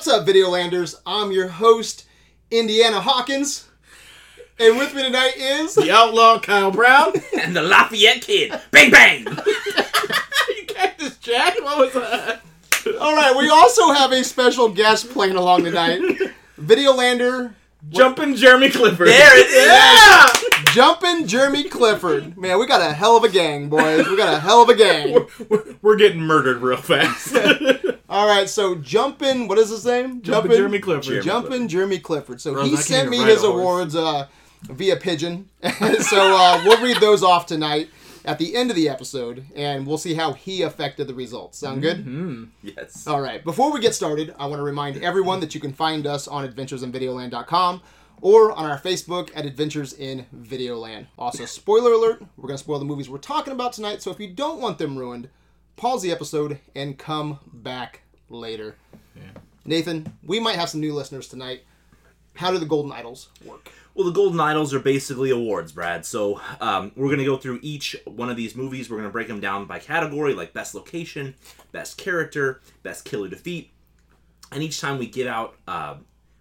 What's up, Videolanders? I'm your host, Indiana Hawkins. And with me tonight is. The outlaw Kyle Brown. and the Lafayette Kid. Bang bang. you Cactus Jack? What was that? Alright, we also have a special guest playing along tonight. Videolander, Jumping Jeremy Clifford. There it is. Yeah! Jumpin' Jeremy Clifford. Man, we got a hell of a gang, boys. We got a hell of a gang. We're, we're getting murdered real fast. Alright, so jumping, what is his name? Jumping Jeremy Clifford. Jeremy. Jumpin' Jeremy Clifford. So Rose, I he sent me his awards uh, via pigeon. so uh, we'll read those off tonight at the end of the episode, and we'll see how he affected the results. Sound good? Hmm. Yes. All right. Before we get started, I want to remind everyone that you can find us on adventuresinvideoland.com or on our Facebook at Adventures in Videoland. Also, spoiler alert, we're going to spoil the movies we're talking about tonight, so if you don't want them ruined, pause the episode and come back later. Nathan, we might have some new listeners tonight. How do the Golden Idols work? Well, the Golden Idols are basically awards, Brad. So um, we're going to go through each one of these movies. We're going to break them down by category, like best location, best character, best killer defeat. And each time we give out, uh,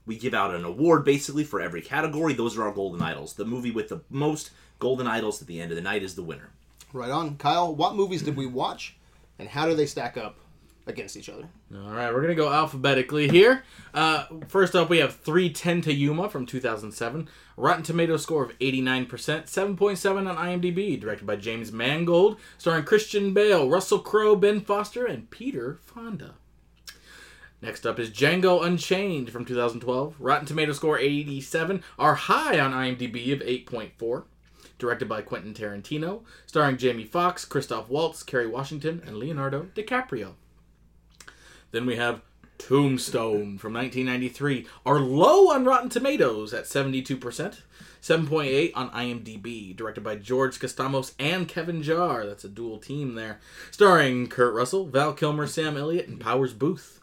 we give out an award basically for every category. Those are our Golden Idols. The movie with the most Golden Idols at the end of the night is the winner. Right on. Kyle, what movies did we watch, and how do they stack up against each other? All right, we're gonna go alphabetically here. Uh, first up, we have 310 to Yuma from 2007. Rotten Tomato score of 89%, 7.7 on IMDb. Directed by James Mangold, starring Christian Bale, Russell Crowe, Ben Foster, and Peter Fonda. Next up is Django Unchained from 2012. Rotten Tomato score 87, are high on IMDb of 8.4. Directed by Quentin Tarantino, starring Jamie Foxx, Christoph Waltz, Kerry Washington, and Leonardo DiCaprio. Then we have Tombstone from 1993, are low on Rotten Tomatoes at 72%, 7.8 on IMDb, directed by George Costamos and Kevin Jarre. That's a dual team there. Starring Kurt Russell, Val Kilmer, Sam Elliott, and Powers Boothe.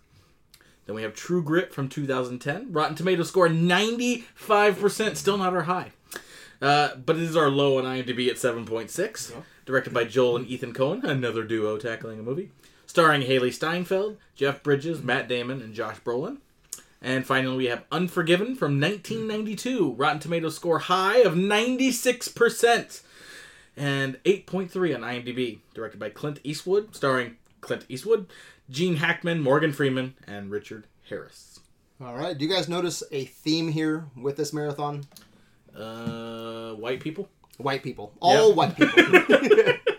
Then we have True Grit from 2010. Rotten Tomato score 95%, still not our high. Uh, but it is our low on IMDb at 7.6. Directed by Joel and Ethan Coen, another duo tackling a movie. Starring Hailee Steinfeld, Jeff Bridges, Matt Damon, and Josh Brolin. And finally, we have Unforgiven from 1992. Rotten Tomatoes score high of 96%. And 8.3 on IMDb. Directed by Clint Eastwood, starring Clint Eastwood, Gene Hackman, Morgan Freeman, and Richard Harris. All right. Do you guys notice a theme here with this marathon? Uh, white people? White people. All Yep. white people.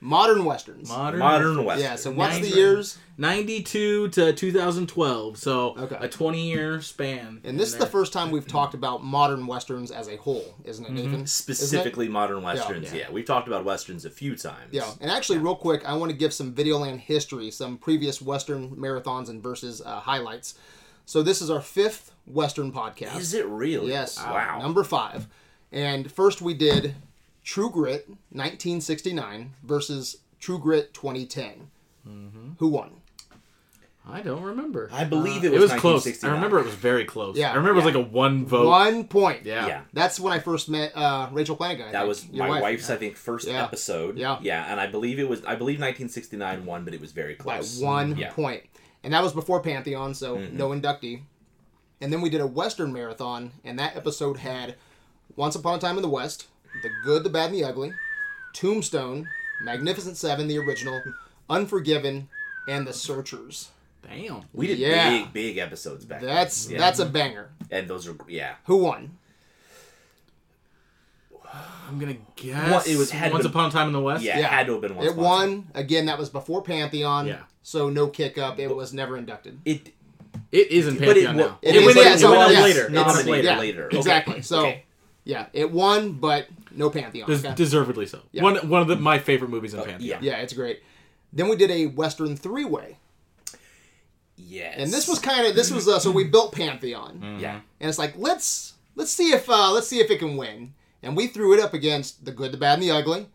Modern westerns. Modern. Modern Western. yeah, so what's the years? 92 to 2012. So Okay. a 20 year span. And this is in the first time we've talked about modern westerns as a whole, isn't it, Nathan? Specifically, modern westerns. Yeah. Yeah. we've talked about westerns a few times. Yeah, and actually, real quick, I want to give some Videoland history, some previous Western marathons and versus uh, highlights. So this is our fifth Western podcast. Is it really? Yes. Wow. Number five. And first we did True Grit 1969 versus True Grit 2010. Mm-hmm. Who won? I don't remember. I believe it It was, was close. I remember it was very close. Yeah. I remember it was like a one vote. One point. Yeah. Yeah. That's when I first met uh, Rachel Flanagan. I That think, was my wife. wife's, I think, first Yeah. episode. Yeah. Yeah, and I believe it was, I believe 1969 won, but it was very by close. one Yeah. point. And that was before Pantheon, so Mm-hmm. no inductee. And then we did a Western marathon, and that episode had Once Upon a Time in the West, The Good, the Bad, and the Ugly, Tombstone, Magnificent Seven, the original, Unforgiven, and The Searchers. Damn. We did Yeah. big, big episodes back That's then. Yeah. that's a banger. and those are, yeah. Who won? I'm gonna guess What- it was- had Once been- Upon a Time in the West. Yeah, it had to have been once It upon time. won again. That was before Pantheon. Yeah. So no kick up. It was never inducted. It, It is in but it, Pantheon wa- now. It It is, went, yeah, it so went up yes, later. it's- nominated yeah, later. Okay. Exactly. So Okay. yeah, it won, but no Pantheon. Des- okay? Deservedly so. Yeah. One one of the, my favorite movies in Pantheon. yeah. Yeah, it's great. Then we did a Western three way, yes. and this was kind of this was uh, so we built Pantheon, Mm-hmm. yeah. and it's like let's let's see if uh, let's see if it can win, and we threw it up against the good, the bad, and the ugly,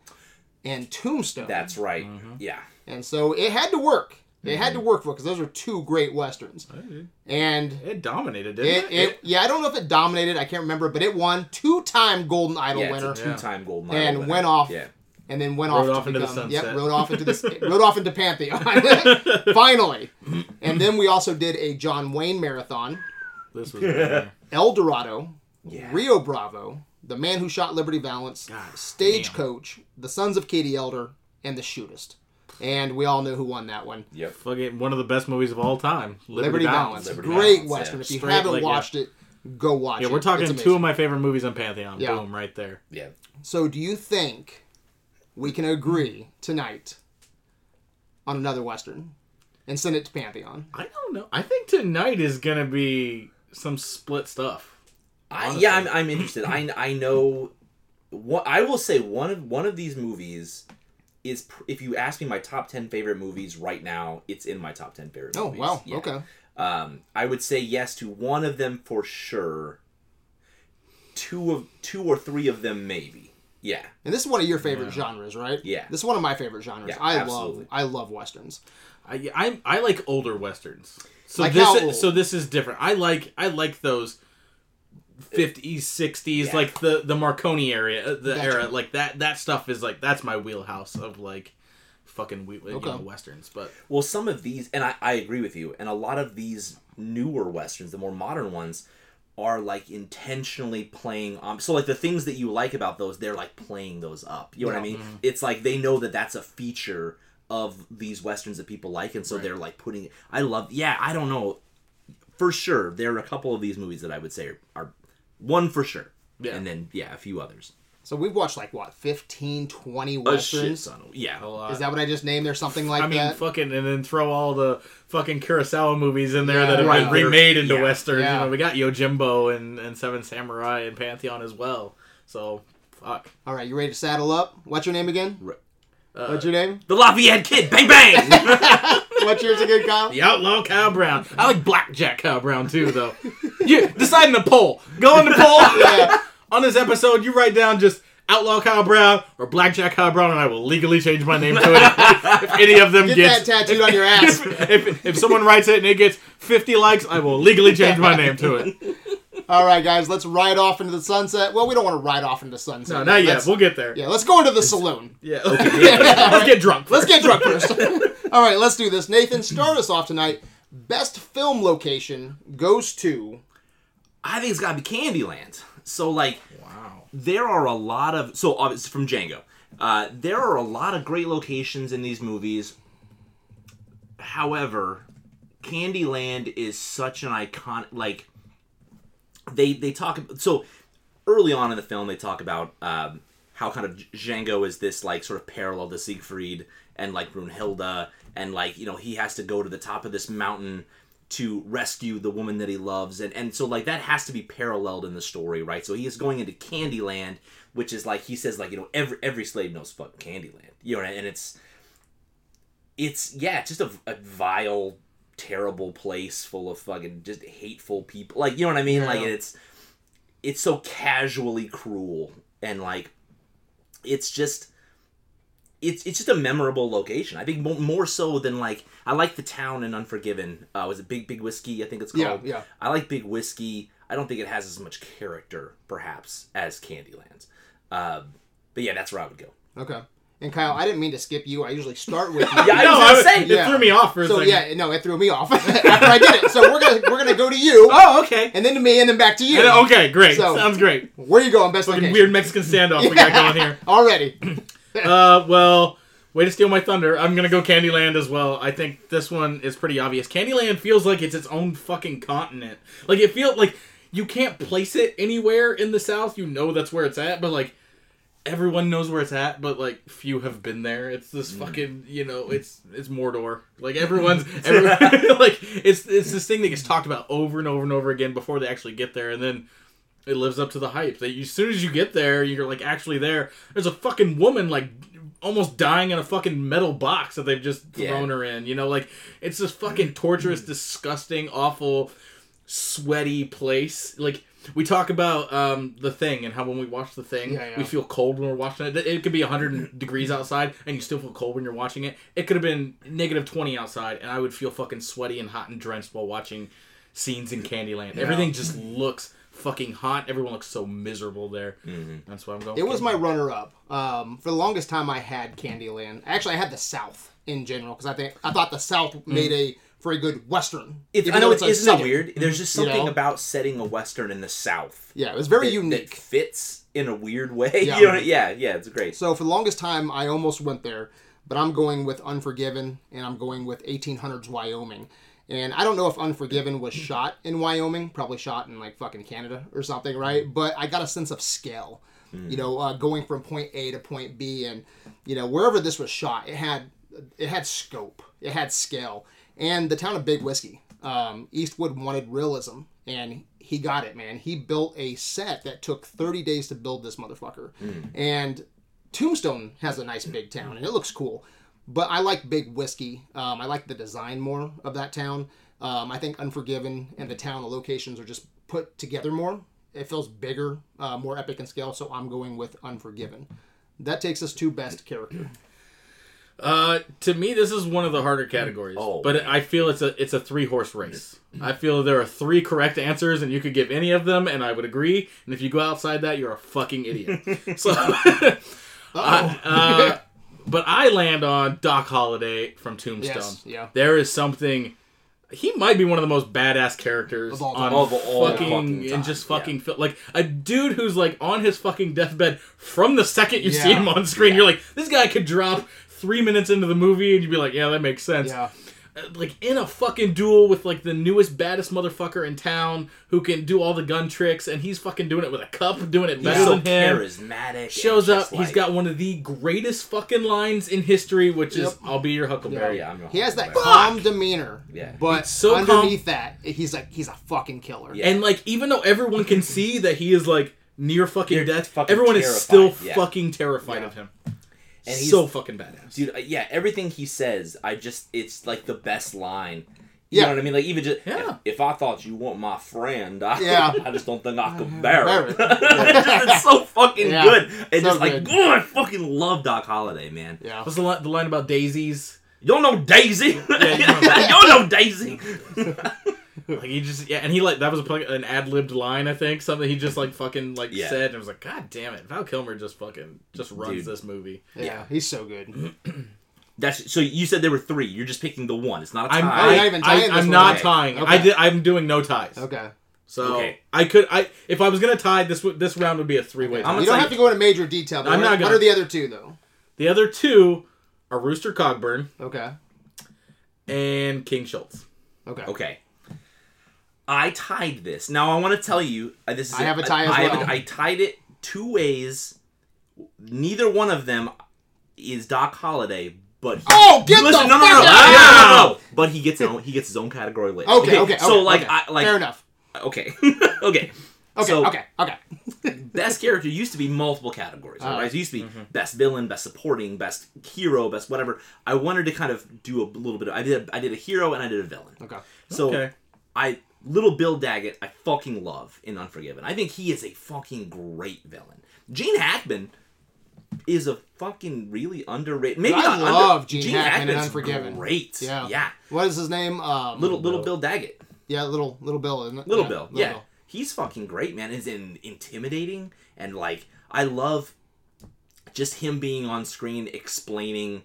and Tombstone. That's right. Mm-hmm. Yeah. and so it had to work. It had to work for it because those are two great westerns, and It dominated, didn't it, it? it yeah I don't know if it dominated I can't remember, but it won two time Golden Idol Yeah, winner, two-time Golden Idol and winner. went off Yeah. and then went Rode off, off to into the become, sunset. Yep, rode off into the rode off into Pantheon. Finally, and then we also did a John Wayne marathon, This was better. El Dorado, Yeah. Rio Bravo, The Man Who Shot Liberty Valance, God Stagecoach, The Sons of Katie Elder, and The Shootist. And we all know who won that one. Yep. fucking one of the best movies of all time. Liberty, Liberty Balance. Valance. Liberty Great Valance, Western. yeah. If you Straight, haven't like, yeah. watched it, go watch Yeah, it. Yeah, we're talking It's two of my favorite movies on Pantheon. Yeah. Boom, right there. Yeah. So, do you think we can agree tonight on another Western and send it to Pantheon? I don't know. I think tonight is gonna be some split stuff. I, yeah, I'm, I'm interested. I, I know. What I will say, one of one of these movies is, pr- if you ask me my top ten favorite movies right now, it's in my top ten favorite Oh, movies. wow. Yeah. Okay. Um, I would say yes to one of them for sure. Two of two or three of them maybe. Yeah. And this is one of your favorite genres, right? Yeah. This is one of my favorite genres. Yeah, I absolutely. love I love westerns. I I, I like older westerns. So Like this how is, old? so this is different. I like I like those 50s, 60s, Yeah. like the the Morricone area, uh, the Gotcha. era, like that that stuff is like that's my wheelhouse of like fucking we, you Okay. know, westerns. But Well, some of these, and I, I agree with you, and a lot of these newer westerns, the more modern ones, are like intentionally playing um so like the things that you like about those they're like playing those up you know what i Yeah. mean it's like they know that that's a feature of these westerns that people like and so they're like putting i love yeah i don't know for sure there are a couple of these movies that i would say are, are one for sure Yeah. and then yeah a few others So we've watched like what, 15, 20 westerns? ton of- yeah a lot. Is that what I just named? There's something like I mean, that. fucking, and then throw all the fucking Kurosawa movies in there Yeah, that have right. been remade into Yeah. westerns. Yeah. You know, we got Yojimbo and, and Seven Samurai and Pantheon as well. So, fuck. All right, you ready to saddle up? What's your name again? Uh, What's your name? the lafayette kid bang bang What's yours again, Kyle? The Outlaw Kyle Brown. I like Blackjack Kyle Brown too, though. you decide in the poll. Go in the poll. Yeah. On this episode, you write down just Outlaw Kyle Brown or Blackjack Kyle Brown, and I will legally change my name to it if, if any of them Get gets. that tattooed on your ass. if, if, if someone writes it and it gets 50 likes, I will legally change my name to it. All right, guys, let's ride off into the sunset. Well, we don't want to ride off into the sunset. No, not yet. Let's- We'll get there. yeah, let's go into the saloon. Yeah. let's get drunk. Let's get drunk first. All right, let's do this. Nathan, start us off tonight. Best film location goes to. i think it's gotta be candyland so like Wow. there are a lot of so obviously from Django. Uh, there are a lot of great locations in these movies. However, Candyland is such an icon. Like they they talk so early on in the film they talk about um, how kind of Django is this like sort of parallel to Siegfried and like Brunhilde and like you know he has to go to the top of this mountain to rescue the woman that he loves and and so like that has to be paralleled in the story right? So he is going into Candyland which is like he says like you know every every slave knows fucking Candyland you know and it's it's yeah it's just a, a vile terrible place full of fucking just hateful people like you know what I mean like it's it's so casually cruel and like it's just it's it's just a memorable location. I think more, more so than like I like the town in Unforgiven. Uh, was it Big Big Whiskey? I think it's called. Yeah, yeah. I like Big Whiskey. I don't think it has as much character, perhaps, as Candyland. Um, but yeah, that's where I would go. Okay. And Kyle, I didn't mean to skip you. I usually start with you. Yeah, I No, was gonna say. It Yeah. threw me off for a So second. yeah, no, it threw me off after I did it. So we're gonna we're gonna go to you, Oh, okay. and then to me, and then back to you. And- okay, great. So- Sounds great. Where you going? Best Fucking weird Mexican standoff we got going here. Already. Uh, well, way to steal my thunder. I'm gonna go Candyland as well. I think this one is pretty obvious. Candyland feels like it's its own fucking continent. Like it feels like you can't place it anywhere in the South. You know that's where it's at, but like everyone knows where it's at, but like few have been there. It's this mm. fucking you know mm. it's it's Mordor. Like everyone's everyone, like it's it's this thing that gets talked about over and over and over again before they actually get there, and then it lives up to the hype. That as soon as you get there, you're like actually there. There's a fucking woman like almost dying in a fucking metal box that they've just Yeah. thrown her in. You know, like it's this fucking torturous, mm. disgusting, awful, sweaty place. Like we talk about um, the thing and how when we watch the thing, Yeah, yeah. we feel cold when we're watching it. It could be 100 degrees outside and you still feel cold when you're watching it. It could have been negative 20 outside and I would feel fucking sweaty and hot and drenched while watching scenes in Candyland. Everything just looks fucking hot. Everyone looks so miserable there. That's why I'm going. It was Candyland. my runner-up. Um, for the longest time, I had Candyland. Actually, I had the South in general because I think I thought the South made a for a good western. It's, I know though it's isn't it weird? There's just You something know? about setting a western in the South. Yeah, it was very that, unique. That fits in a weird way. Yeah. You know, yeah, yeah, it's great. So for the longest time, I almost went there, but I'm going with Unforgiven, and I'm going with 1800s Wyoming. And I don't know if Unforgiven was shot in Wyoming, probably shot in like fucking Canada or something, right? But I got a sense of scale, you know, uh, going from point A to point B, and you know wherever this was shot, it had it had scope, it had scale, and the town of Big Whiskey, um, Eastwood wanted realism, and he got it, man. He built a set that took 30 days to build this motherfucker, and Tombstone has a nice big town and it looks cool. But I like Big Whiskey. Um, I like the design more of that town. Um, I think Unforgiven and the town, the locations are just put together more. It feels bigger, uh, more epic in scale. So I'm going with Unforgiven. That takes us to best character. Uh, to me, this is one of the harder categories. Oh, but man. I feel it's a it's a three horse race. I feel there are three correct answers, and you could give any of them, and I would agree. And if you go outside that, you're a fucking idiot. so, I- uh, but I land on Doc Holliday from Tombstone. Yes, yeah. There is something. He might be one of the most badass characters Of all on time. Of all fucking, fucking and just yeah. fucking fil- like a dude who's like on his fucking deathbed from the second you see him on screen. You're like, this guy could drop three minutes into the movie, and you'd be like, yeah, that makes sense. Yeah. Uh, Like in a fucking duel with like the newest baddest motherfucker in town who can do all the gun tricks, and he's fucking doing it with a cup, doing it better He's so than him. charismatic. Shows up. just, He's like- got one of the greatest fucking lines in history, which is "I'll be your Huckleberry." Yeah, I'm a He has that Huckleberry. calm demeanor. Yeah. But He's so underneath that, he's like he's a fucking killer. Yeah. And like, even though everyone can see that he is like near fucking They're death, fucking everyone is still yeah. fucking terrified Yeah. of him. And he's- so fucking badass. dude. uh, Yeah, everything he says, I just it's like the best line. You Yeah. know what I mean? Like even just Yeah. if, if I thought you weren't my friend, I, Yeah. I just don't think I could bear it. Bear it's so fucking Yeah. good. And So just like, oh, I fucking love Doc Holliday, man. Yeah. What's the line, the line about daisies? You don't know Daisy. you know you don't know Daisy. Like he just yeah, and he like that was a, an ad libbed line I think something he just like fucking like Yeah. said and I was like God damn it Val Kilmer just fucking just runs Dude. this movie. yeah, Yeah. he's so good. That's so. You said there were three. You're just picking the one. It's not a tie. I'm Oh, you're not even tying I, this I'm not okay. tying. Okay. I did I'm doing no ties. Okay. So Okay. I could I if I was gonna tie this would this round would be a three way. I'm tie. gonna You don't tell have to go into major detail. But I'm what, not what gonna. what are the other two though? The other two are Rooster Cogburn Okay. and King Schultz. Okay. Okay. I tied this. Now I want to tell you. uh, This is I have a tie as I have a- well. I tied it two ways. Neither one of them is Doc Holliday, but he- Oh, get the listen, no, no, fuck no, no, out of no, no, no. But he gets his own. He gets his own category later. Okay. Okay. So okay, like, okay. I like. fair enough. Okay. okay. Okay. So, okay. Okay. best character used to be multiple categories, Uh, right? It used to be best villain, best supporting, best hero, best whatever. I wanted to kind of do a little bit. Of, I did. I did a hero and I did a villain. Okay. So Okay. I little Bill Daggett, I fucking love in Unforgiven. I think he is a fucking great villain. Gene Hackman is a fucking really underrated. Maybe I not love under, Gene Hackman in Unforgiven. Great. Yeah. Yeah. What is his name? Um, Little little Bill. Bill Daggett. Yeah, little little Bill, isn't it? Little yeah, Bill. yeah. He's fucking great, man. He's in intimidating and like I love just him being on screen explaining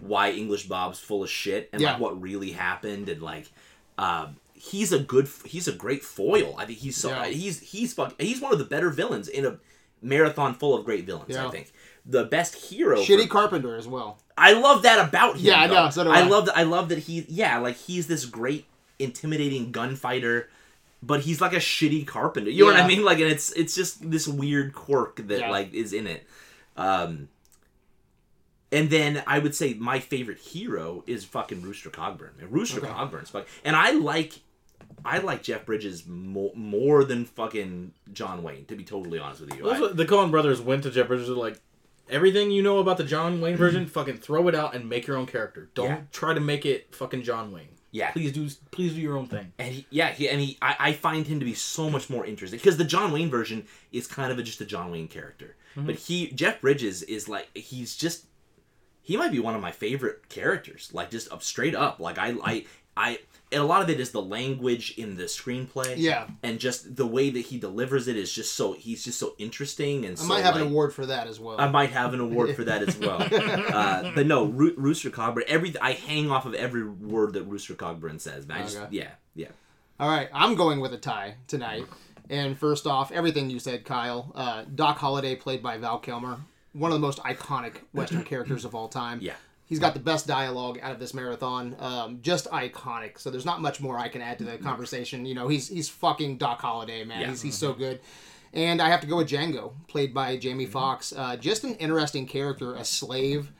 why English Bob's full of shit and Yeah. like what really happened and like um he's a good he's a great foil. I think he's so Yeah. he's he's fuck, he's one of the better villains in a marathon full of great villains, I think. The best hero Shitty for- Carpenter as well. I love that about him. Yeah, I though. know, so do I. love that. I love that he. Yeah, like he's this great, intimidating gunfighter, but he's like a shitty carpenter. You know what I mean? Like, and it's it's just this weird quirk that Yeah. like is in it. Um, and then I would say my favorite hero is fucking Rooster Cogburn. Rooster Okay. Cogburn's fuck, and I like. I like Jeff Bridges more, more than fucking John Wayne, to be totally honest with you. I- the Coen brothers went to Jeff Bridges like everything you know about the John Wayne version, fucking throw it out and make your own character. Don't Yeah. try to make it fucking John Wayne. yeah, Please do please do your own thing. And he, yeah, he, and he, I, I find him to be so much more interesting because the John Wayne version is kind of a, just a John Wayne character, mm-hmm. but he, Jeff Bridges, is like he's just he might be one of my favorite characters. Like just up straight up. Like I I I a lot of it is the language in the screenplay. Yeah. And just the way that he delivers it is just so he's just so interesting and I so might have like, an award for that as well. I might have an award for that as well. uh, but no, Roo- Rooster Cogburn. Every I hang off of every word that Rooster Cogburn says. Man. I just Okay. yeah yeah. All right, I'm going with a tie tonight. And first off, everything you said, Kyle. Uh, Doc Holliday, played by Val Kilmer, one of the most iconic Western characters of all time. Yeah. He's got the best dialogue out of this marathon. Um, just iconic. So there's not much more I can add to the conversation. You know, he's he's fucking Doc Holliday, man. Yeah. He's, he's so good. And I have to go with Django, played by Jamie Foxx. Uh, just an interesting character, a slave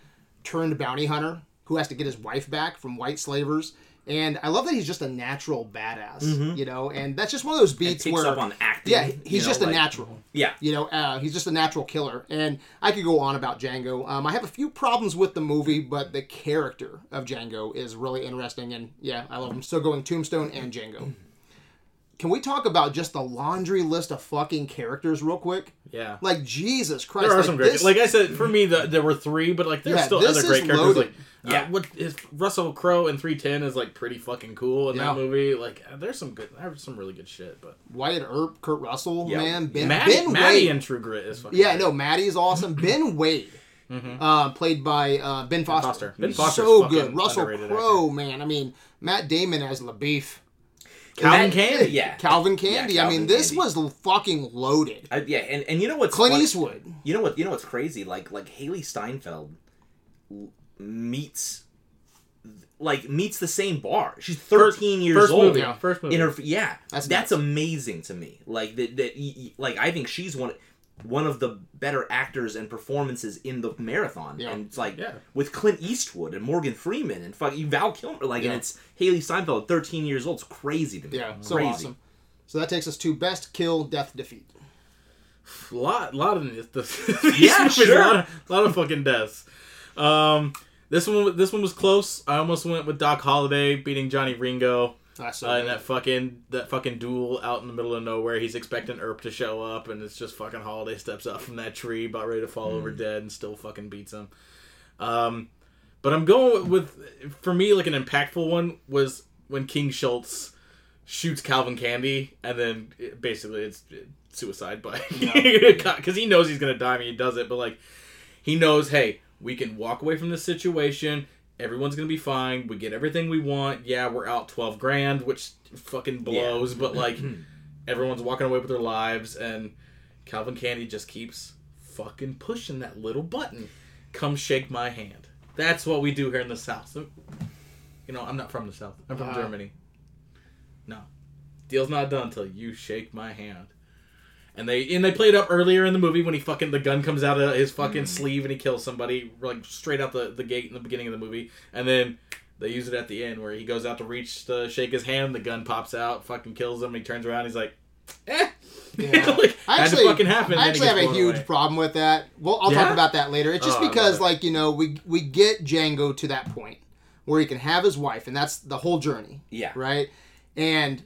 turned bounty hunter who has to get his wife back from white slavers. And I love that he's just a natural badass, you know, and that's just one of those beats where, up on acting. yeah, he's know, just a like- natural. Yeah. You know, uh, he's just a natural killer. And I could go on about Django. Um, I have a few problems with the movie, but the character of Django is really interesting. And yeah, I love him. So going Tombstone and Django. Can we talk about just the laundry list of fucking characters real quick? Yeah. Like Jesus Christ! There are like, some great. this- Like I said, for me, the, there were three, but like there's Yeah, still other great characters. loaded. Like, yeah, Yeah. what is Russell Crowe in Three Ten is like pretty fucking cool in Yeah. that movie. Like, uh, there's some good, there's some really good shit. But Wyatt Earp, Kurt Russell, Yeah. man, Ben, Maddie, ben Maddie Wade. in True Grit is fucking. Yeah, no, Maddie is awesome. Ben Wade, uh, played by uh, Ben Foster. Foster. Ben He's so good. Russell Crowe, man. I mean, Matt Damon as LaBoeuf. Calvin That- Candie. Yeah. Calvin Candie. Yeah, I mean, this Candie. was fucking loaded. I, yeah, and, and you know what's Clint funny- Eastwood. You know what? You know what's crazy? Like like Hailee Steinfeld meets like meets the same bar. She's thirteen years First old. movie. Yeah. First movie. In her yeah, That's that's, nuts. amazing to me. Like that that y- y- like I think she's one one of the better actors and performances in the marathon. Yeah. And it's like Yeah. with Clint Eastwood and Morgan Freeman and fucking Val Kilmer. Like Yeah. and it's Hailee Steinfeld, thirteen years old. It's crazy to me. Yeah, so crazy. awesome. So that takes us to best kill, death, defeat. lot, lot of this. this Yeah, movies, sure. A lot of, lot of fucking deaths. Um, this one, this one was close. I almost went with Doc Holliday beating Johnny Ringo. That's so Uh, and that fucking that fucking duel out in the middle of nowhere. He's expecting Earp to show up, and it's just fucking Holliday steps up from that tree, about ready to fall Hmm. over dead, and still fucking beats him. Um, but I'm going with for me like an impactful one was when King Schultz shoots Calvin Candie, and then it- basically it's suicide but because he knows he's gonna die when he does it, but like he knows, hey, we can walk away from this situation. Everyone's gonna be fine. We get everything we want. Yeah, we're out twelve grand, which fucking blows. But like, everyone's walking away with their lives, and Calvin Candie just keeps fucking pushing that little button. Come shake my hand. That's what we do here in the South. So, you know, I'm not from the South. I'm from Uh-huh. Germany. No, deal's not done until you shake my hand. And they and they played up earlier in the movie when he fucking the gun comes out of his fucking sleeve and he kills somebody like straight out the, the gate in the beginning of the movie. And then they use it at the end where he goes out to reach to shake his hand, the gun pops out, fucking kills him, he turns around, he's like, eh. Yeah. like, I actually, fucking happen. I actually have a huge away. problem with that. Well, I'll talk about that later. It's just Oh, because, like, you know, we we get Django to that point where he can have his wife, and that's the whole journey, Yeah. right? And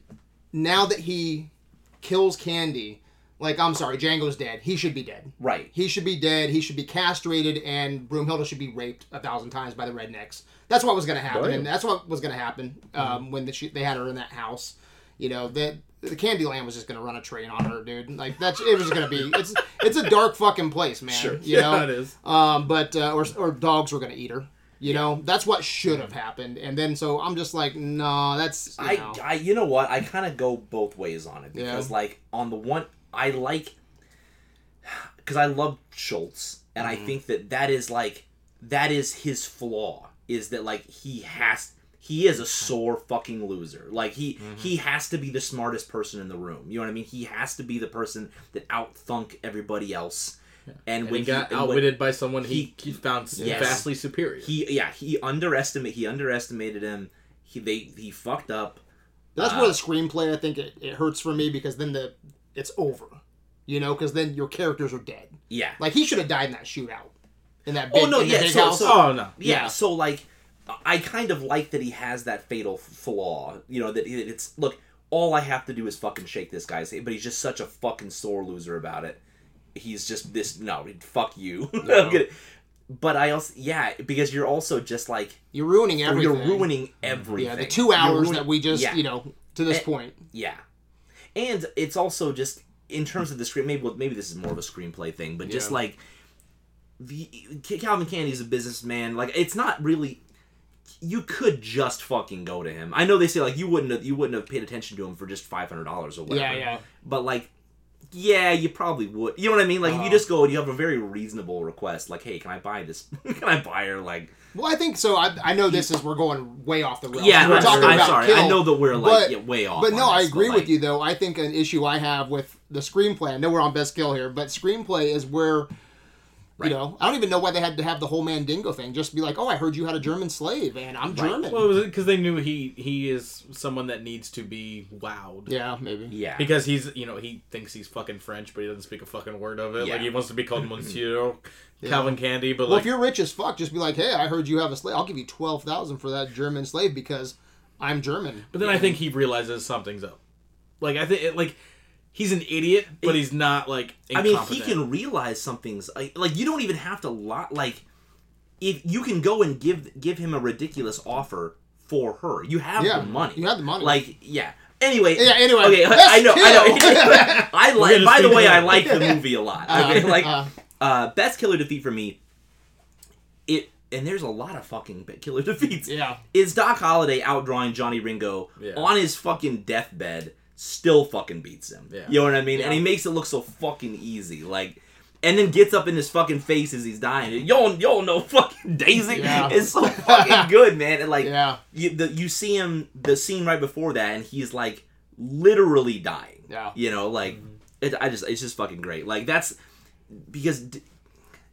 now that he kills Candie, like, I'm sorry, Django's dead. He should be dead. Right. He should be dead. He should be castrated, and Broomhilda should be raped a thousand times by the rednecks. That's what was going to happen, Right. and that's what was going to happen um, Mm-hmm. when the, she, they had her in that house. You know that the Candyland was just going to run a train on her, dude. Like that's it was going to be. It's it's a dark fucking place, man. Sure. You know. Yeah, it is. Um, but uh, or or dogs were going to eat her. You know, that's what should have happened. And then so I'm just like, no, that's you I, know. I, you know what? I kind of go both ways on it because, Yeah. like, on the one, I like because I love Schultz, and Mm-hmm. I think that that is like that is his flaw is that like he has he is a sore fucking loser. Like he Mm-hmm. he has to be the smartest person in the room. You know what I mean? He has to be the person that outthunk everybody else. And, And when he got and when- outwitted by someone he, he- he found Yes. vastly superior. he yeah he underestimate he underestimated him. He they he fucked up. That's Uh, where the screenplay, I think, it, it hurts for me because then the it's over, you know, because then your characters are dead. Yeah. Like he should have died in that shootout, in that big, Oh, no, in yeah, so- house. so- oh no. yeah, Yeah. so like i kind of like that he has that fatal flaw you know that it's look all i have to do is fucking shake this guy's hand but he's just such a fucking sore loser about it he's just this no fuck you I'm gonna- but I also yeah because you're also just like You're ruining everything. you're ruining everything. Yeah, the two hours ruining- that we just, yeah. you know, to this Eh, point. Yeah, and it's also just in terms of the screen. Maybe maybe this is more of a screenplay thing, but just Yeah. like the Calvin Candie's a businessman. Like it's not really. You could just fucking go to him. I know they say like you wouldn't have, you wouldn't have paid attention to him for just five hundred dollars or whatever. Yeah, yeah. But like, yeah, you probably would. You know what I mean? Like if you Uh-huh. just go and you have a very reasonable request, like, hey, can I buy this? can I buy her? Like, Well, I think so. I, I know this is we're going way off the rails. yeah, we're I'm, talking I'm about sorry. Kill, I know that we're like but- yeah, way off. But on no, I this, agree like- with you though. I think an issue I have with the screenplay. I know we're on best kill here, but screenplay is where. Right. You know, I don't even know why they had to have the whole Mandingo thing. Just be like, oh, I heard you had a German slave, and I'm German. Well, was because they knew he he is someone that needs to be wowed? yeah, maybe. Yeah. Because he's, you know, he thinks he's fucking French, but he doesn't speak a fucking word of it. Yeah. Like he wants to be called Monsieur Calvin Candie, but Well, like, if you're rich as fuck, just be like, hey, I heard you have a slave. I'll give you twelve thousand for that German slave because I'm German. but then I think he realizes something's up. Like I think, like he's an idiot, but he's not like. I mean, he can realize something's like, like you don't even have to lot like if you can go and give give him a ridiculous offer for her. You have Yeah, the money. you have the money. Like yeah. Anyway. Yeah, anyway, Okay. I know. I know. I like. By the way, I like the movie a lot. Okay. Uh, like uh, uh, best killer defeat for me. It and there's a lot of fucking killer defeats. yeah, Is Doc Holliday outdrawing Johnny Ringo Yeah. on his fucking deathbed? Still fucking beats him. Yeah. You know what I mean? And he makes it look so fucking easy. Like, and then gets up in his fucking face as he's dying. Y'all, y'all know fucking Daisy Yeah. is so fucking good, man. And like, yeah, you, the, you see him the scene right before that, and he's like literally dying. Yeah. You know, like it, I just it's just fucking great. Like that's because D-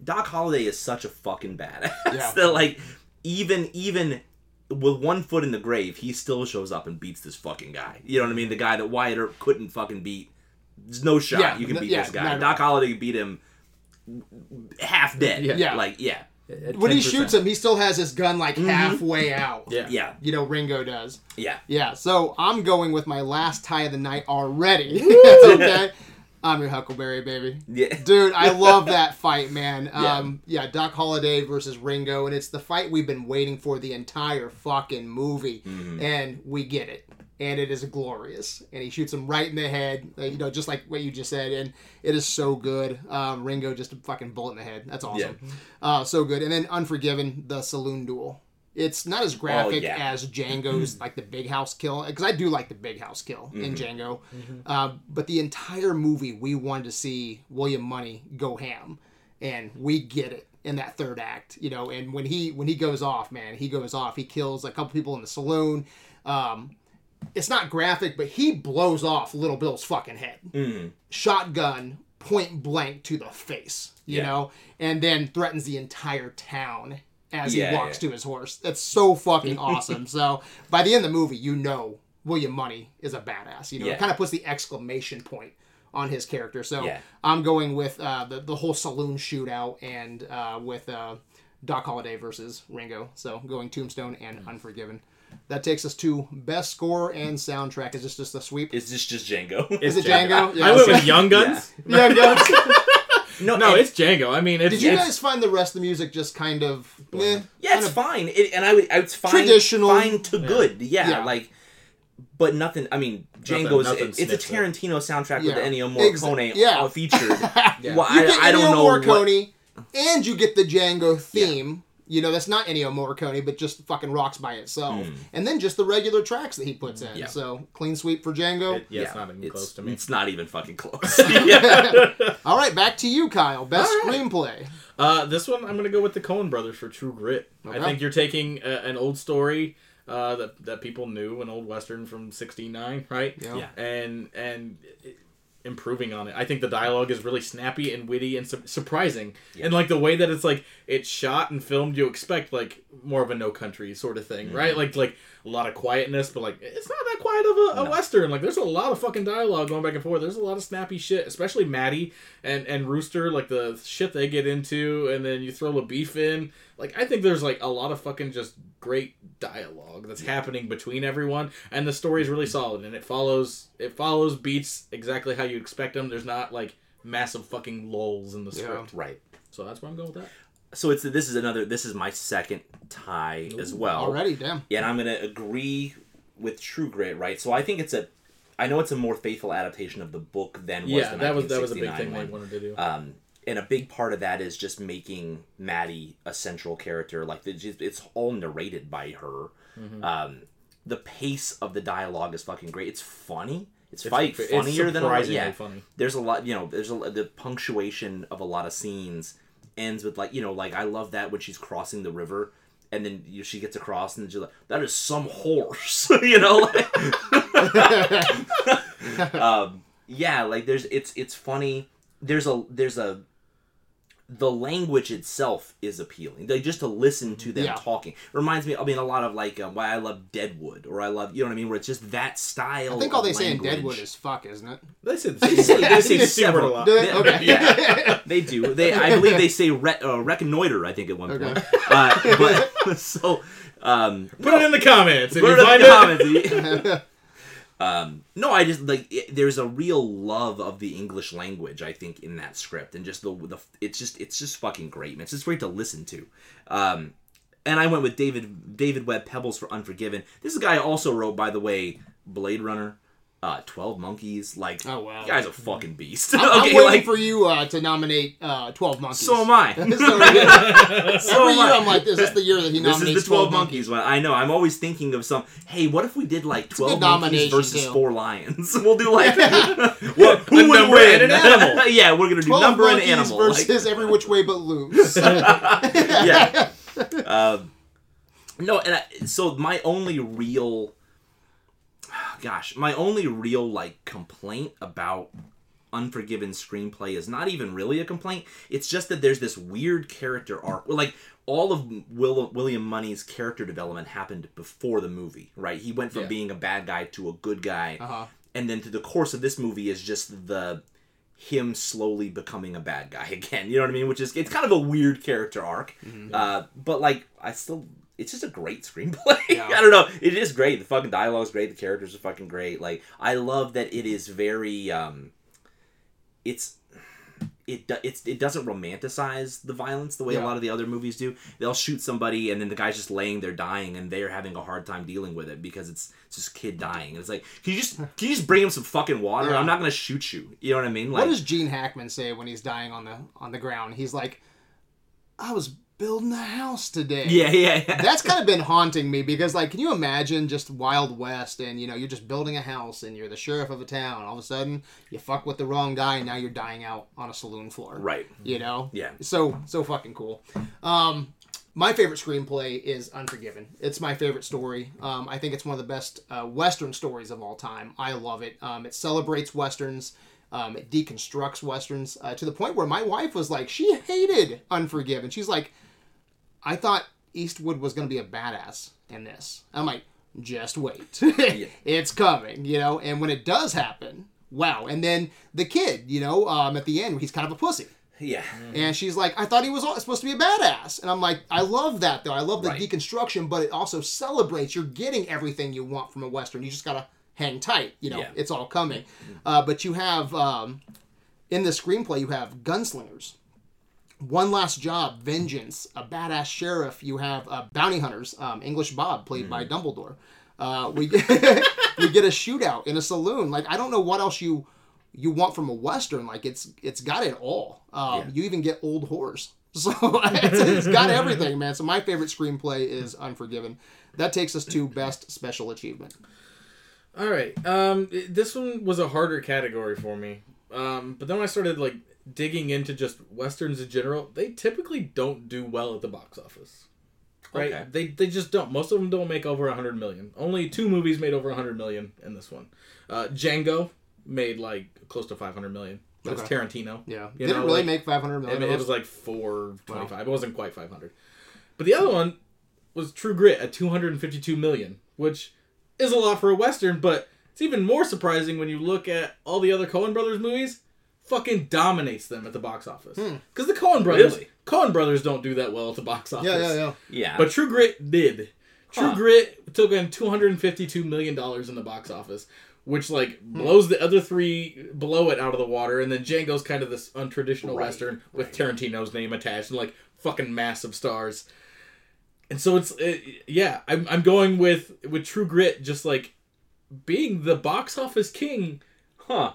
Doc Holliday is such a fucking badass Yeah. that like even even with one foot in the grave, he still shows up and beats this fucking guy. You know what I mean? The guy that Wyatt Earp couldn't fucking beat. There's no shot Yeah, you can no- beat yeah, this guy. not Doc Holliday beat him half dead. Yeah. Yeah. Like yeah. When he shoots him, he still has his gun like mm-hmm. halfway out. Yeah. Yeah. You know, Ringo does. Yeah. Yeah, so I'm going with my last tie of the night already. okay. I'm your Huckleberry, baby. Yeah. Dude, I love that fight, man. Yeah. Um, yeah, Doc Holliday versus Ringo, and it's the fight we've been waiting for the entire fucking movie, Mm-hmm. and we get it, and it is glorious. And he shoots him right in the head, uh, you know, just like what you just said, and it is so good. Um, Ringo just a fucking bullet in the head. That's awesome. Uh, so good. And then Unforgiven, the saloon duel. It's not as graphic Oh, yeah. as Django's, like the big house kill, because I do like the big house kill in Django. Uh, but the entire movie, we wanted to see William Munny go ham, and we get it in that third act, you know. And when he when he goes off, man, he goes off. He kills a couple people in the saloon. Um, it's not graphic, but he blows off Little Bill's fucking head Mm. shotgun point blank to the face, you Yeah. know, and then threatens the entire town as Yeah, he walks yeah. to his horse. That's so fucking awesome. So by the end of the movie, you know William Munny is a badass. You know, Yeah. it kind of puts the exclamation point on his character. So Yeah. I'm going with uh, the the whole saloon shootout and uh, with uh, Doc Holliday versus Ringo. So going Tombstone and Unforgiven. That takes us to best score and soundtrack. Is this just a sweep? Is this just Django? Is it Django? I went okay. with Young Guns. Young guns. no, No, it's Django. I mean, it's, Did you it's- guys find the rest of the music just kind of eh, Yeah, kind it's of- fine. It, and I would, it's fine, Traditional. fine to good. Yeah, Yeah. like, but nothing. I mean, Nothing- Django's. nothing it's a sniffs it. Tarantino soundtrack Yeah. with Ennio Ex- Morricone yeah. featured. Yeah. Well, You I, get I don't Ennio know what. And you get the Django theme. You know, that's not any Ennio Morricone, but just fucking rocks by itself. And then just the regular tracks that he puts in. Yeah. So clean sweep for Django. It- yeah, it's not even close to me. It's not even fucking close. yeah. All right, back to you, Kyle. Best All right. screenplay. Uh, this one, I'm gonna go with the Coen Brothers for True Grit. Okay. I think you're taking a, an old story uh, that that people knew, an old western from '69, right? Yeah. Yeah. And and improving on it. I think the dialogue is really snappy and witty and su- surprising, and like the way that it's like it's shot and filmed, you expect like more of a No Country sort of thing, mm-hmm. right? Like like a lot of quietness, but like it's not that quiet of a, a western. Like there's a lot of fucking dialogue going back and forth. There's a lot of snappy shit, especially Maddie and and Rooster, like the shit they get into, and then you throw the beef in. Like I think there's like a lot of fucking just great dialogue that's happening between everyone, and the story is really mm-hmm. solid, and it follows it follows beats exactly how you expect them. There's not like massive fucking lulls in the Yeah. script, Right. so that's where I'm going with that. So it's this is another this is my second tie as well. Already, damn. Yeah, and I'm gonna agree with True Grit, right? So I think it's a, I know it's a more faithful adaptation of the book than was yeah, the that was that was a big 1969 thing one. they wanted to do. Um, and a big part of that is just making Maddie a central character. Like it's, it's all narrated by her. Mm-hmm. Um, the pace of the dialogue is fucking great. It's funny. It's, It's fight it's funnier than a lot. Yeah, funny. there's a lot. You know, there's a the punctuation of a lot of scenes ends with like you know like I love that when she's crossing the river. And then you know, she gets across, and she's like, "That is some horse," you know. Like, um, yeah, like there's it's it's funny. There's a there's a the language itself is appealing. Like just to listen to them Yeah. talking reminds me. I mean, a lot of like um, why I love Deadwood, or I love you know what I mean, where it's just that style. I think all of they say in. Deadwood is fuck, isn't it? They said say, they say they say the a several. lot. Do they? They- Okay. yeah, they do. They, I believe they say re- uh, reconnoiter. I think at one Okay. point. Uh, but so, um, Put it in the comments. If put you it in find the it. comments. Um, no, I just like it, there's a real love of the English language. I think in that script, and just the the it's just it's just fucking great, man. It's just great to listen to. Um, and I went with David David Webb Peoples for Unforgiven. This guy also wrote, by the way, Blade Runner, uh, Twelve Monkeys. Like, Oh, wow. guy's a fucking beast. I'm, I'm waiting like for you uh, to nominate uh, Twelve Monkeys. so am I. so, yeah. So Every am year I. I'm like, is this is the year that he This nominates is the 12 Monkeys one. I know. I'm always thinking of some. Hey, what if we did like 12 monkeys versus too. four lions? we'll do like. What, what, a who would win? and an animal. yeah, we're gonna do 12 number and Monkeys animal. like- versus Every Which Way But Loose. yeah. Um, no, and I, so my only real, gosh, my only real like complaint about Unforgiven screenplay is not even really a complaint. It's just that there's this weird character arc. Like all of Will, William Munny's character development happened before the movie, right? He went from Yeah. being a bad guy to a good guy, Uh-huh. and then through the course of this movie is just the him slowly becoming a bad guy again. You know what I mean? Which is it's kind of a weird character arc, uh, but like I still. It's just a great screenplay. Yeah. I don't know. It is great. The fucking dialogue's great. The characters are fucking great. Like I love that it is very. um It's it do- it's it doesn't romanticize the violence the way a lot of the other movies do. They'll shoot somebody and then the guy's just laying there dying and they're having a hard time dealing with it because it's it's just kid dying. And it's like, can you just can you just bring him some fucking water? Yeah. I'm not gonna shoot you. You know what I mean? Like what does Gene Hackman say when he's dying on the on the ground? He's like, "I was building a house today." Yeah, yeah, yeah. That's kind of been haunting me because, like, can you imagine just Wild West and you know you're just building a house and you're the sheriff of a town. All of a sudden, you fuck with the wrong guy and now you're dying out on a saloon floor. right. You know. Yeah. So so fucking cool. Um, my favorite screenplay is Unforgiven. It's my favorite story. Um, I think it's one of the best uh, Western stories of all time. I love it. Um, it celebrates Westerns. Um, it deconstructs Westerns uh, to the point where my wife was like, she hated Unforgiven. She's like, I thought Eastwood was going to be a badass in this. I'm like, just wait. it's coming, you know? And when it does happen, wow. And then the kid, you know, um, at the end, he's kind of a pussy. Yeah. And she's like, I thought he was supposed to be a badass. And I'm like, I love that though. I love the Right. deconstruction, but it also celebrates. You're getting everything you want from a Western. You just got to hang tight. You know, Yeah. it's all coming. Uh, but you have, um, in the screenplay, you have gunslingers. One Last Job, Vengeance, a badass sheriff. You have uh, bounty hunters, um, English Bob, played by Dumbledore. Uh, we get, we get a shootout in a saloon. Like I don't know what else you you want from a western. Like it's it's got it all. Um, Yeah. You even get old whores. So it's, it's got everything, man. So my favorite screenplay is Unforgiven. That takes us to best special achievement. All right. Um, this one was a harder category for me. Um, but then when I started like digging into just westerns in general, they typically don't do well at the box office. Right? Okay. They they just don't. Most of them don't make over a hundred million. Only two movies made over a hundred million in this one. Uh, Django made like close to five hundred million. But it's Okay. Tarantino. Yeah, You did it really like- make five hundred I mean, it was like four twenty five. It wasn't quite five hundred. But the other one was True Grit at two hundred and fifty two million, which is a lot for a western. But it's even more surprising when you look at all the other Coen Brothers movies. Fucking dominates them at the box office hmm. because the Coen Brothers, Really? Coen Brothers don't do that well at the box office. yeah, yeah, yeah. Yeah. But True Grit did. True Huh. Grit took in two hundred and fifty-two million dollars in the box office, which like hmm. blows the other three below it out of the water. And then Django's kind of this untraditional Right, western with Tarantino's name attached, and like fucking massive stars. And so it's it, yeah, I'm I'm going with with True Grit just like being the box office king Huh.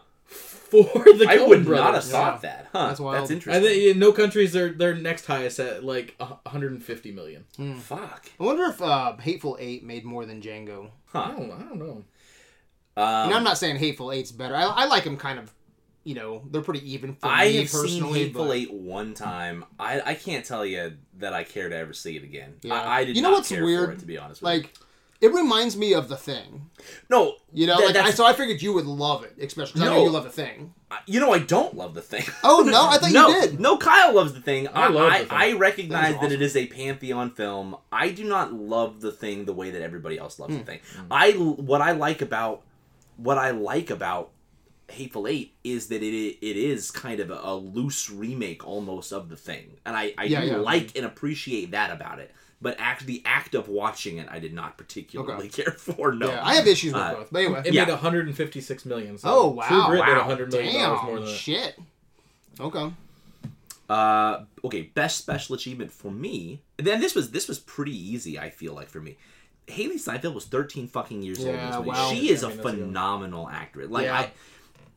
For the I Coen would brothers. not have Yeah. thought that. Huh. That's wild. That's I interesting. think in no countries they're they're next highest at like a 150 million. Fuck. I wonder if uh, Hateful Eight made more than Django. I Huh. don't I don't know. Um, and I'm not saying Hateful Eight's better. I, I like them kind of, you know, they're pretty even for I me have seen. Hateful but- Eight one time. I, I can't tell you that I care to ever see it again. Yeah. I, I did You know not what's care weird? it, to be honest with Like, it reminds me of the thing. No, You know, that- like I, so I figured you would love it, especially 'cause I know you love the thing. You know I don't love the thing. Oh no, I thought no, you did. no, Kyle loves the thing. I, I love I, The Thing. I recognize That that, is it is a pantheon film. I do not love the thing the way that everybody else loves Hmm. the thing. I what I like about what I like about Hateful Eight is that it it is kind of a, a loose remake almost of the thing, and I I Yeah, do yeah. like and appreciate that about it. But act the act of watching it, I did not particularly care for. No, Yeah, I have issues with Uh, both. But anyway. It Yeah. made 156 million. So Oh, wow. True Grit made Wow. 100 million dollars Damn, more than that. shit. Okay. Uh, okay, best special achievement for me. Then this was this was pretty easy. I feel like for me, Hailee Steinfeld was 13 fucking years old. in Yeah, this wow. She is I a mean, a good one. phenomenal actress. Like Yeah.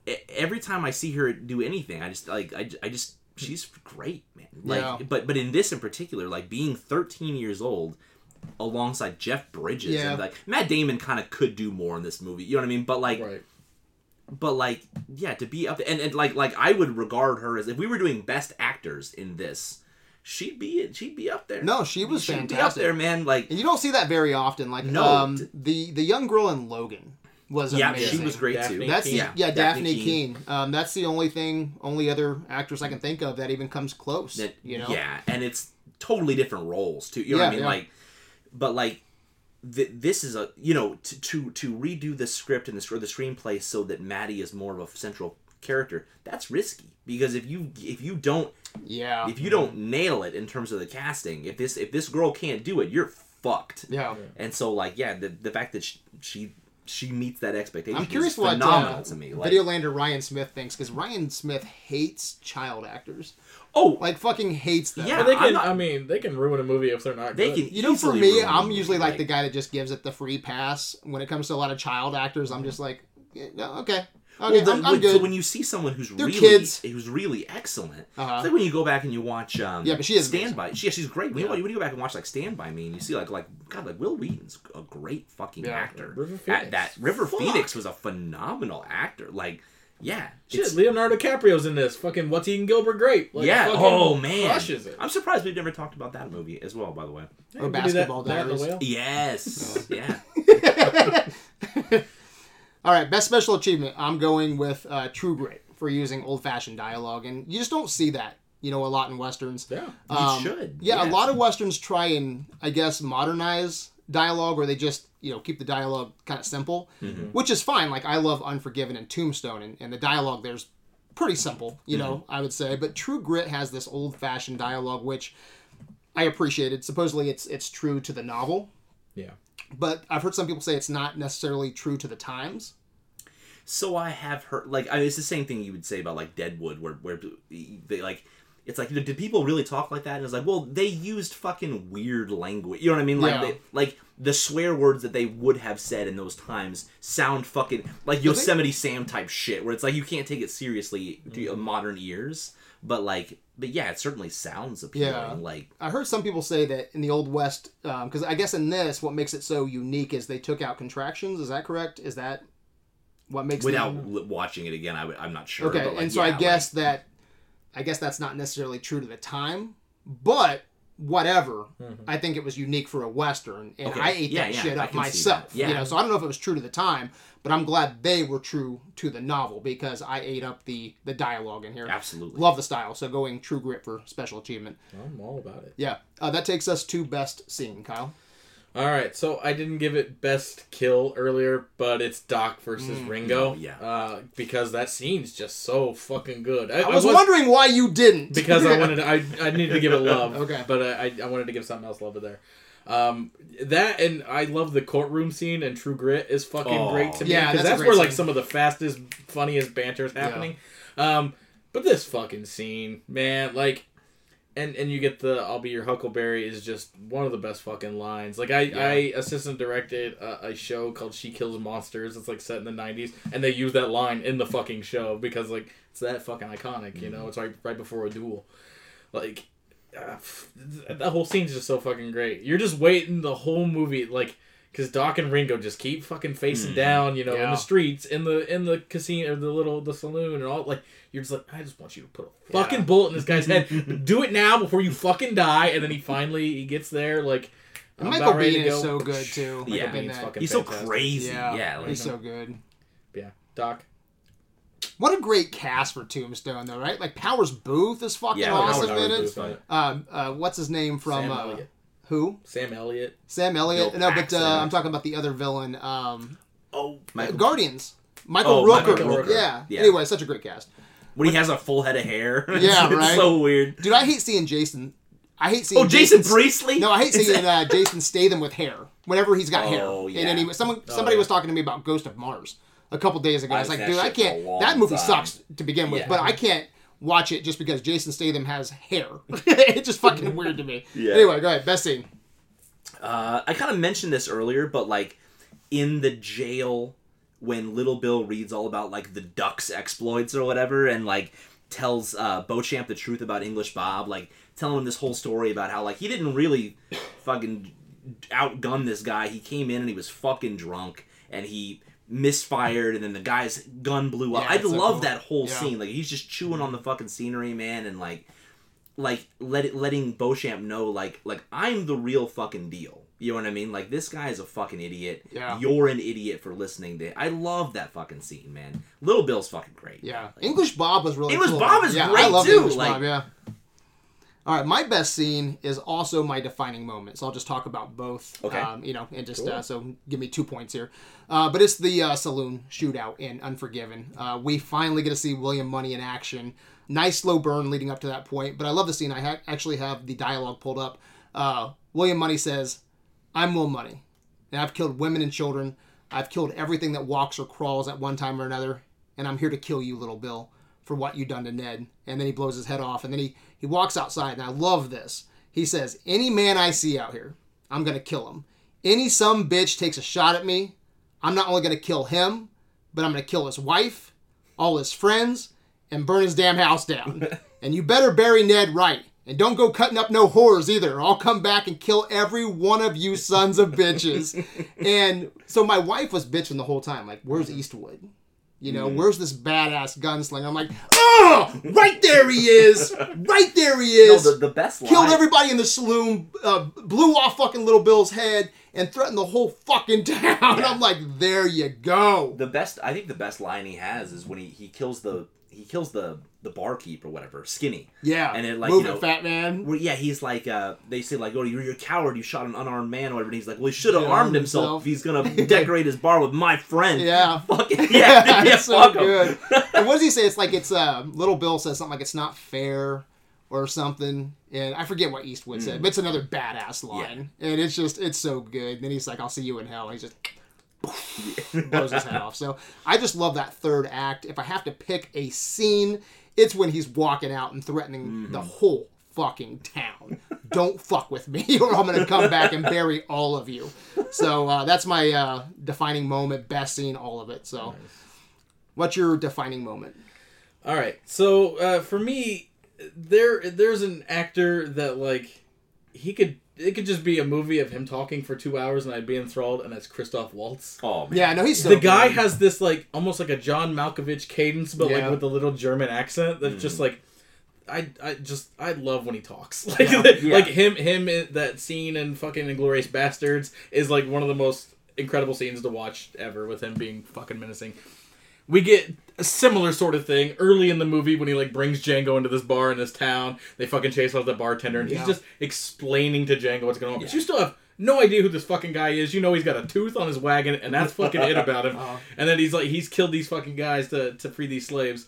I, every time I see her do anything, I just like I, I just she's great, man. Like, Yeah. but but in this in particular, like being 13 years old. Alongside Jeff Bridges, Yeah. and like Matt Damon, kind of could do more in this movie. You know what I mean? But like, Right. but like yeah to be up there and, and like like i would regard her as if we were doing best actors in this she'd be she'd be up there No, she was she'd fantastic. be up there man like And you don't see that very often. Like No. um, the the young girl in Logan was yeah amazing. she was great Dafne too That's Keen. yeah, Yeah, Dafne, Dafne Keen. Um, that's the only thing, only other actress I can think of that even comes close. That- you know, yeah and it's totally different roles too you know what i mean yeah. like but like th- this is a you know to, to to redo the script and the, or the screenplay so that maddie is more of a central character that's risky because if you if you don't yeah, if you don't nail it in terms of the casting if this if this girl can't do it you're fucked yeah. And so, like, yeah, the the fact that she she, she meets that expectation I'm curious is what phenomenal uh, to me. Like, Videolander Ryan Smith thinks because Ryan Smith hates child actors, oh, like fucking hates them. Yeah, But they I'm can. not- I mean, they can ruin a movie if they're not. they good. can You know, for me, I'm usually movie, like the guy that just gives it the free pass. When it comes to a lot of child actors, I'm just like, yeah, no, okay, okay, Well, the- I'm, I'm when- good. So when you see someone who's They're really kids. who's really excellent, Uh-huh. it's like when you go back and you watch um, Yeah, but she is Stand By. She, yeah, she's great. When, Yeah. you, when you go back and watch like Stand by Me, and you see like like God, like Wil Wheaton's a great fucking Yeah. actor. River At Phoenix. that River Fuck. Phoenix was a phenomenal actor. Like, yeah, Shit, it's- Leonardo DiCaprio's in this. Fucking What's Eating Gilbert Great. Like, yeah. Oh man, crushes it. I'm surprised we've never talked about that movie as well. By the way. Yeah, Or we could do that- Basketball that the Diaries. whale. Yes. yeah. All right, best special achievement. I'm going with uh, True Grit for using old fashioned dialogue, and you just don't see that, you know, a lot in westerns. Yeah. Um, should, Yeah, a lot of westerns try and I guess modernize dialogue, or they just you know keep the dialogue kind of simple, Mm-hmm. which is fine. Like I love Unforgiven and Tombstone, and, and the dialogue there's pretty simple, you know, Mm-hmm. I would say. But True Grit has this old fashioned dialogue, which I appreciated. Supposedly, it's it's true to the novel, Yeah. but I've heard some people say it's not necessarily true to the times. So I have heard like I mean, it's the same thing you would say about like Deadwood, where where they like. It's like, did people really talk like that? And it's like, well, they used fucking weird language. You know what I mean? Like, Yeah. they, like the swear words that they would have said in those times sound fucking like Yosemite Sam type shit, where it's like you can't take it seriously to your mm. modern ears. But like, but yeah, it certainly sounds appealing. Yeah. Like, I heard some people say that in the Old West, um, because I guess in this, what makes it so unique is they took out contractions. Is that correct? Is that what makes without them... watching it again, I w- I'm not sure. Okay, like, and so yeah, I like- guess that, I guess that's not necessarily true to the time, but whatever. I think it was unique for a western, and Okay. I ate Yeah, that yeah, shit up myself. Yeah. You know, so I don't know if it was true to the time, but I'm glad they were true to the novel because I ate up the the dialogue in here. absolutely. Love the style. So going True Grit for special achievement. I'm all about it. Yeah, uh, that takes us to best scene, Kyle. All right, so I didn't give it best kill earlier, but it's Doc versus Ringo. Oh, yeah. Uh, because that scene's just so fucking good. I was wondering why you didn't. because I wanted to, I I needed to give it love. Okay. But I I wanted to give something else love it there. Um, that and I love the courtroom scene and True Grit is fucking Oh. great to me Yeah, because that's a that's, great where like some of the fastest, funniest banter is happening. Um, but this fucking scene, man, like, and and you get the "I'll be your Huckleberry" is just one of the best fucking lines. Like I Yeah. I assistant directed a, a show called "She Kills Monsters." It's like set in the '90s, and they use that line in the fucking show because like it's that fucking iconic. You know, it's right right before a duel. Like uh, that whole scene's just so fucking great. You're just waiting the whole movie like. Cause Doc and Ringo just keep fucking facing Mhm. down, you know, in the streets, in the in the casino, or the little the saloon, and all. Like you're just like, I just want you to put a Yeah. fucking bullet in this guy's head. Do it now before you fucking die. And then he finally he gets there. Like I'm Michael about ready Biehn is go. so good too. Yeah. Like, in Biehn's that. fucking He's so crazy. Yeah, Yeah, like, he's so good. Yeah, Doc. What a great cast for Tombstone, though, right? Like Powers Boothe is fucking Yeah, awesome in it. Um, uh, what's his name from Sam uh, Elliott. Who? Sam Elliott. Sam Elliott. Bill no, but uh, I'm talking about the other villain, um, oh, Michael. Guardians. Michael Oh, Rooker. Michael Rooker. Yeah. Yeah. Anyway, such a great cast. when he has a full head of hair. Yeah, it's, right? It's so weird. Dude, I hate seeing Jason. I hate seeing Oh, Jason Jason's- Priestley. No, I hate seeing that- uh, Jason Statham with hair. Whenever he's got hair. Oh, And yeah. then he, someone, somebody yeah. was talking to me about Ghost of Mars a couple days ago. I was like, dude, I shit for a can't. That movie time. sucks to begin with, Yeah. but I can't watch it just because Jason Statham has hair. it's just fucking weird to me. Yeah. Anyway, go ahead. Best scene. Uh, I kind of mentioned this earlier, but like in the jail when Little Bill reads all about like the Ducks exploits or whatever, and like tells uh, Beauchamp the truth about English Bob, like telling him this whole story about how like he didn't really fucking outgun this guy. He came in and he was fucking drunk and he misfired and then the guy's gun blew up. Yeah, I love cool. that whole Yeah. scene. Like he's just chewing on the fucking scenery, man, and like like let it, letting Beauchamp know like like I'm the real fucking deal. You know what I mean? Like this guy is a fucking idiot. Yeah. You're an idiot for listening to it. I love that fucking scene, man. Little Bill's fucking great. Yeah, English Bob was really English cool. Bob is yeah, I great, love too, English like- Bob. Yeah. All right, my best scene is also my defining moment. So I'll just talk about both. Okay. Um, you know, and just Cool. uh, so give me two points here. Uh, but it's the uh, saloon shootout in Unforgiven. Uh, we finally get to see William Munny in action. Nice slow burn leading up to that point. But I love the scene. I ha- actually have the dialogue pulled up. Uh, William Munny says, "I'm Will Munny, and I've killed women and children. I've killed everything that walks or crawls at one time or another, and I'm here to kill you, little Bill, for what you done to Ned. And then he blows his head off, and then he, he walks outside, and I love this. He says, Any man I see out here, I'm going to kill him. Any some bitch takes a shot at me, I'm not only going to kill him, but I'm going to kill his wife, all his friends, and burn his damn house down. and you better bury Ned right. And don't go cutting up no whores either. I'll come back and kill every one of you sons of bitches. and so my wife was bitching the whole time, like, where's Eastwood? You know, where's this badass gunslinger? I'm like, oh, right there he is. Right there he is. No, the, the best line. Killed everybody in the saloon, uh, blew off fucking Little Bill's head, and threatened the whole fucking town. I'm like, there you go. the best I think the best line he has is when he, he kills the he kills the the barkeep or whatever, Skinny. Yeah. And it, like, Move you it, know- fat man. Well, yeah, he's like, uh, they say like, oh, you're, you're a coward. You shot an unarmed man, or whatever. And he's like, well, he should have Should've armed himself. himself. if He's gonna decorate his bar with my friend. Yeah. Fuck it. Yeah, yeah, It's so fuck him. good. and what does he say? It's like it's uh little Bill says something like it's not fair or something. And I forget what Eastwood Hmm. said, but it's another badass line. And it's just it's so good. And then he's like, I'll see you in hell. He's just blows his head off. So I just love that third act. If I have to pick a scene, it's when he's walking out and threatening Mm-hmm. the whole fucking town. Don't fuck with me, or I'm gonna come back and bury all of you. So uh, that's my uh, defining moment, best scene, all of it. So, what's your defining moment? All right. So uh, for me, there there's an actor that like he could it could just be a movie of him talking for two hours and I'd be enthralled, and that's Christoph Waltz. Oh man. Yeah, no, he's so the guy good. has this like almost like a John Malkovich cadence, but Yeah. like with a little German accent. That's just Mm-hmm. like. I, I just I love when he talks like Yeah. Yeah. like him him in that scene in fucking Inglourious Basterds is like one of the most incredible scenes to watch ever with him being fucking menacing. We get a similar sort of thing early in the movie when he like brings Django into this bar in this town. They fucking chase off the bartender and Yeah. he's just explaining to Django what's going on. But you still have no idea who this fucking guy is. You know he's got a tooth on his wagon and that's fucking it about him. Uh-huh. And then he's like he's killed these fucking guys to to free these slaves.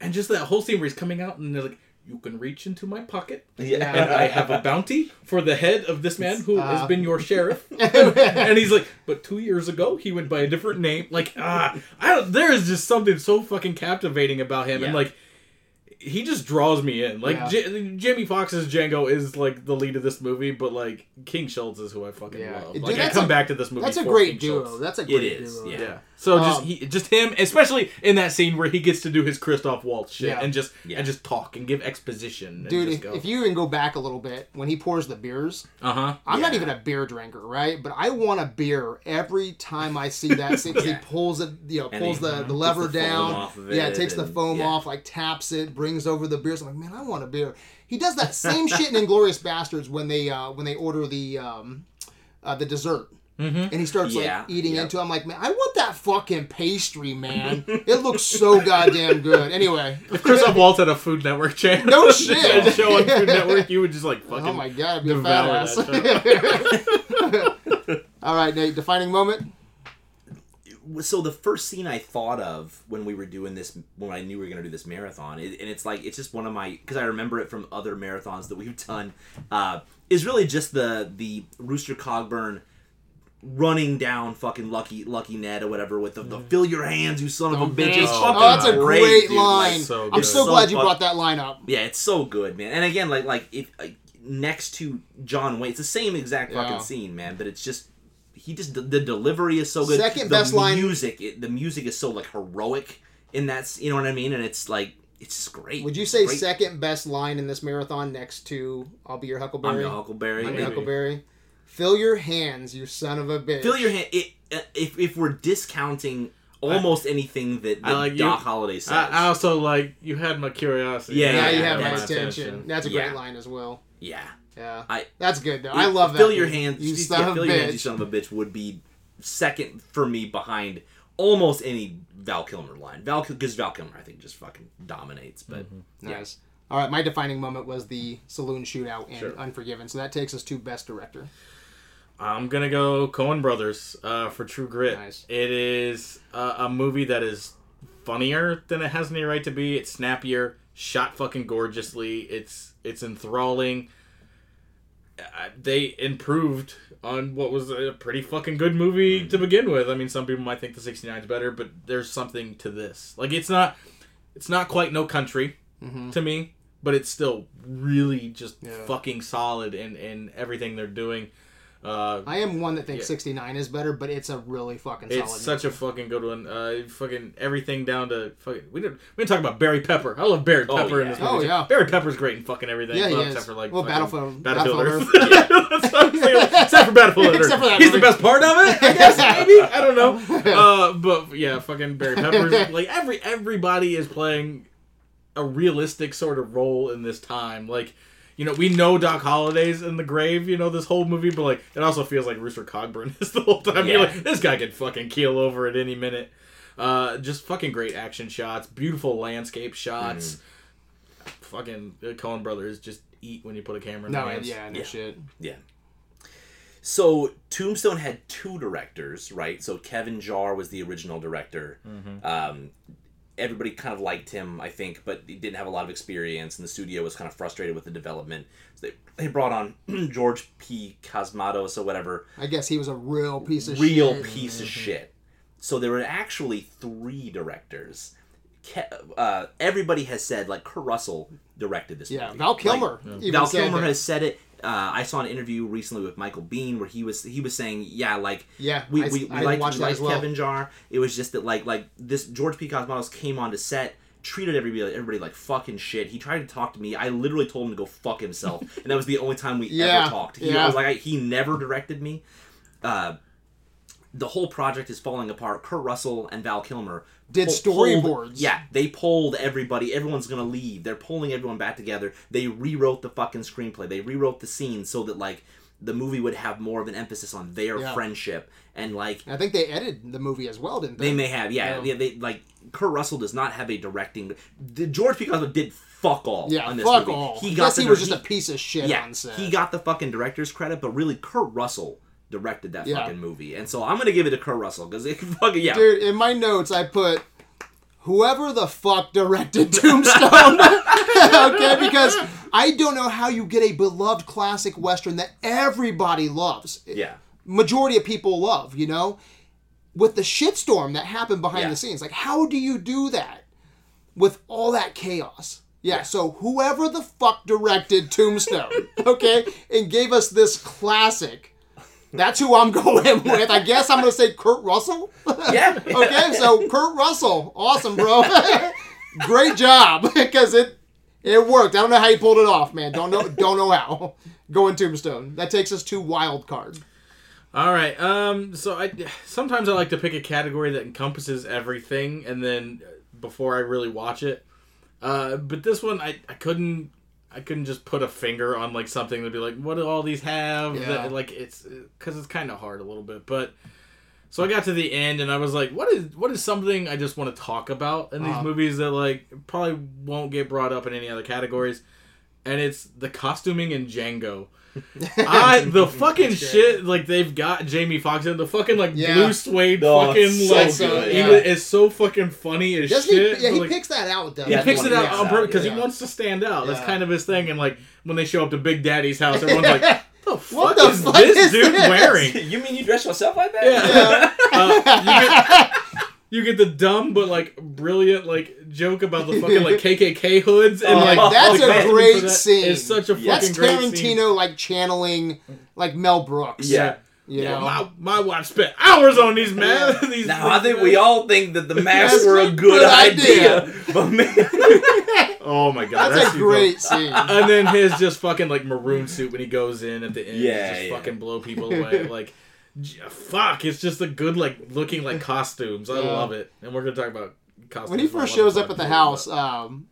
And just that whole scene where he's coming out and they're like, You can reach into my pocket Yeah. and I have a bounty for the head of this man who Uh. has been your sheriff. and he's like, but two years ago he went by a different name. Like, ah, I don't. There is just something so fucking captivating about him, and like, he just draws me in. Like Yeah. J- Jamie Foxx's Django is like the lead of this movie, but like King Schultz is who I fucking Yeah. love. Dude, Like I come a- back to this movie. That's a for great King duo. Schultz. That's a great is, duo. yeah. Yeah. So just Um, he, just him, especially in that scene where he gets to do his Christoph Waltz shit Yeah. and just Yeah. and just talk and give exposition. And Dude, just if, go. if you even go back a little bit, when he pours the beers, uh huh. I'm not even a beer drinker, right? But I want a beer every time I see that scene 'cause Yeah. he pulls it, you know, pulls he the, the lever the down. off of yeah, it takes the foam yeah. off, like taps it, brings over the beers. I'm like, man, I want a beer. He does that same shit in Inglourious Basterds when they uh, when they order the um, uh, the dessert. Mm-hmm. And he starts Yeah, like eating yep. into. it. I'm like, man, I want that fucking pastry, man. it looks so goddamn good. Anyway, If Christoph Waltz had a Food Network channel, No shit. a show on Food Network, you would just like fucking. oh my god, I'd be a fat devour ass. that All right, Nate. Defining moment. So the first scene I thought of when we were doing this, when I knew we were going to do this marathon, it, and it's like it's just one of my because I remember it from other marathons that we've done, uh, is really just the the Rooster Cogburn running down fucking Lucky Lucky Ned or whatever with the, the fill your hands, you son of a bitch. It's Oh, fucking Oh, that's a great, great dude. line. Like, so I'm so So glad you fuck- brought that line up. yeah, it's so good, man. And again, like like if like, next to John Wayne, it's the same exact Yeah. fucking scene, man. But it's just he just the, the delivery is so good. Second the best line- music, it, the music is so like heroic in that. You know what I mean? And it's like it's just great. Would you say Great. second best line in this marathon next to "I'll be your I'm Huckleberry"? your Huckleberry. I'm your Huckleberry. Fill your hands, you son of a bitch. Fill your hand. It, uh, if if we're discounting almost anything that, that I like you- Doc Holliday says, I, I also like you had my curiosity. Yeah, Yeah, you yeah, have my that's- attention. That's a great Yeah. line as well. yeah. Yeah, I that's good though. I love that. Fill your dude. hands. you yeah, son of a fill your hands, you bitch. son of a bitch would be second for me behind almost any Val Kilmer line. Val because Val Kilmer I think just fucking dominates. But Mm-hmm. yeah. Nice. All right, my defining moment was the saloon shootout in Sure. Unforgiven. So that takes us to best director. I'm gonna go Coen Brothers uh, for True Grit. Nice. It is uh, a movie that is funnier than it has any right to be. It's snappier, shot fucking gorgeously. It's it's enthralling. They improved on what was a pretty fucking good movie to mm-hmm. begin with. I mean, some people might think the 69 is better, but there's something to this. Like it's not it's not quite No Country mm-hmm. to me, but it's still really just Yeah. fucking solid in in everything they're doing. Uh, I am one that thinks Yeah. 69 is better, but it's a really fucking it's solid. such a fucking good one. Uh, fucking everything down to fucking. We didn't. We didn't talk about Barry Pepper. I love Barry Oh, Pepper in this movie. Oh, too. yeah. Barry Pepper's great in fucking everything. Yeah, he well, is. except for like Well, fucking Battlefield- Battlefield, Battlefield Earth. Yeah, that's what I'm saying. except for Battlefield Earth. Except for that He's the best part of it. I guess maybe I don't know. Uh, but yeah, fucking Barry Pepper's like every everybody is playing a realistic sort of role in this time. Like, you know, we know Doc Holliday's in the grave, you know, this whole movie, but like, it also feels like Rooster Cogburn is the whole time. You're like, this guy could fucking keel over at any minute. Uh, just fucking great action shots, beautiful landscape shots. Fucking the Coen Brothers just eat when you put a camera in no, their hands. yeah, no Yeah. shit. Yeah. So Tombstone had two directors, right? So Kevin Jarre was the original director. Um, everybody kind of liked him, I think, but he didn't have a lot of experience, and the studio was kind of frustrated with the development. So they, they brought on George P. Cosmatos or whatever, I guess he was a real piece of real shit. piece of shit. So there were actually three directors. Ke- uh, everybody has said like Kurt Russell directed this Yeah, movie. Val Like, Kilmer. even Val said Kilmer has said it. Uh, I saw an interview recently with Michael Biehn where he was he was saying, yeah, like Yeah, we I- we, we I liked, watched we liked well. Kevin Jarre. It was just that like like this George P. Cosmatos came onto set. Treated everybody everybody like fucking shit. He tried to talk to me. I literally told him to go fuck himself, and that was the only time we Yeah, ever talked. He yeah. Was like, I, he never directed me. Uh, the whole project is falling apart. Kurt Russell and Val Kilmer Did pull- pulled- storyboards. yeah, they pulled everybody. Everyone's gonna leave. They're pulling everyone back together. They rewrote the fucking screenplay. They rewrote the scenes so that like the movie would have more of an emphasis on their Yeah. friendship and like I think they edited the movie as well, didn't they? they may have yeah Yeah. yeah they like Kurt Russell does not have a directing. George P. Cosmo did fuck all yeah, on this fuck movie. all. He got he was just a piece of shit yeah on set. he got the fucking director's credit, but really Kurt Russell directed that Yeah. fucking movie, and so I'm gonna give it to Kurt Russell because it fucking yeah. Dude, in my notes, I put whoever the fuck directed Tombstone. okay, because I don't know how you get a beloved classic western that everybody loves. yeah. Majority of people love, you know? With the shitstorm that happened behind Yeah. the scenes. Like, how do you do that with all that chaos? Yeah, so whoever the fuck directed Tombstone, okay, and gave us this classic, that's who I'm going with. I guess I'm going to say Kurt Russell. Yeah. okay, so Kurt Russell, awesome, bro. Great job because it it worked. I don't know how you pulled it off, man. Don't know don't know how. Going Tombstone. That takes us to wild card. All right. Um. So I sometimes I like to pick a category that encompasses everything, and then before I really watch it. Uh. But this one, I I couldn't. I couldn't just put a finger on like something to be like, what do all these have? Yeah. That, like it's because it's kind of hard a little bit, but. So I got to the end and I was like, what is what is something I just want to talk about in these Uh-huh. movies that like probably won't get brought up in any other categories? And it's the costuming in Django. I the fucking shit like they've got Jamie Foxx in the fucking like Yeah. blue suede Oh, fucking so like good, yeah. was- it's so fucking funny as Doesn't shit. he? Yeah, he like, picks that out. Doesn't he Yeah, he? picks it out on purpose because Yeah. he wants to stand out. That's Yeah. kind of his thing. And like when they show up to Big Daddy's house, everyone's like, "The fuck What the is fuck this is dude this?" wearing?" you mean you dress yourself like that? Yeah. Uh, you, get, you get the dumb but like brilliant like joke about the fucking like KKK hoods and Oh, like that's the a great that scene. It's such a fucking That's great scene. Tarantino like channeling like Mel Brooks. Yeah. You Yeah, know? my, my wife spent hours on these man. these Now I think we all think that the masks That's were a a good, good idea. idea. but man, Oh my god, That's, a super- great scene. And then his just fucking like maroon suit when he goes in at the end, Yeah, just yeah. fucking blow people away. Like, j- fuck, it's just a good like looking like costumes. I Yeah. love it, and we're gonna talk about costumes. when he first shows up at the house, but- um,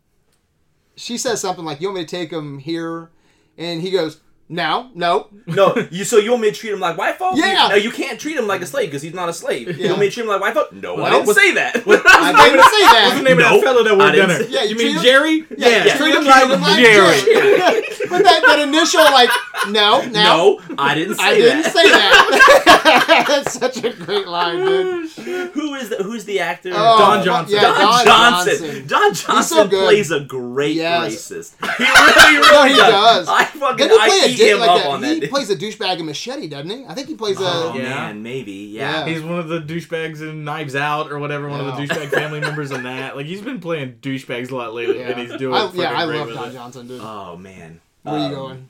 she says something like, "You want me to take him here?" And he goes, "No, no." no. You so you want me to treat him like white folk? Yeah. You, no, you can't treat him like a slave because he's not a slave. Yeah. You want me to treat him like white folk? No, I didn't what- say that. I didn't say that. What's the that. name of that fellow that I worked didn't dinner? Yeah, you you mean him- Jerry? Yeah, Yeah, treat treat him him like- like like Jerry. Jerry. But that, that initial like, no, no, no, I didn't say that I didn't say that. That's such a great line, oh, dude. Who is the Who's the actor? Oh, Don Johnson. Yeah, Don, Don Johnson. Johnson. Don Johnson good. plays a great Yes. racist. He really, really No, he does. I fucking Didn't he I play a eat dick him like up a, on He that. plays a douchebag in Machete, doesn't he? I think he plays a. Oh Yeah. man, maybe yeah. Yeah. He's one of the douchebags in Knives Out or whatever, one of the douchebag family members in that. Like he's been playing douchebags a lot lately, and he's doing. I, yeah, I love Don it. Johnson, dude. Oh man. Where are you Um, going?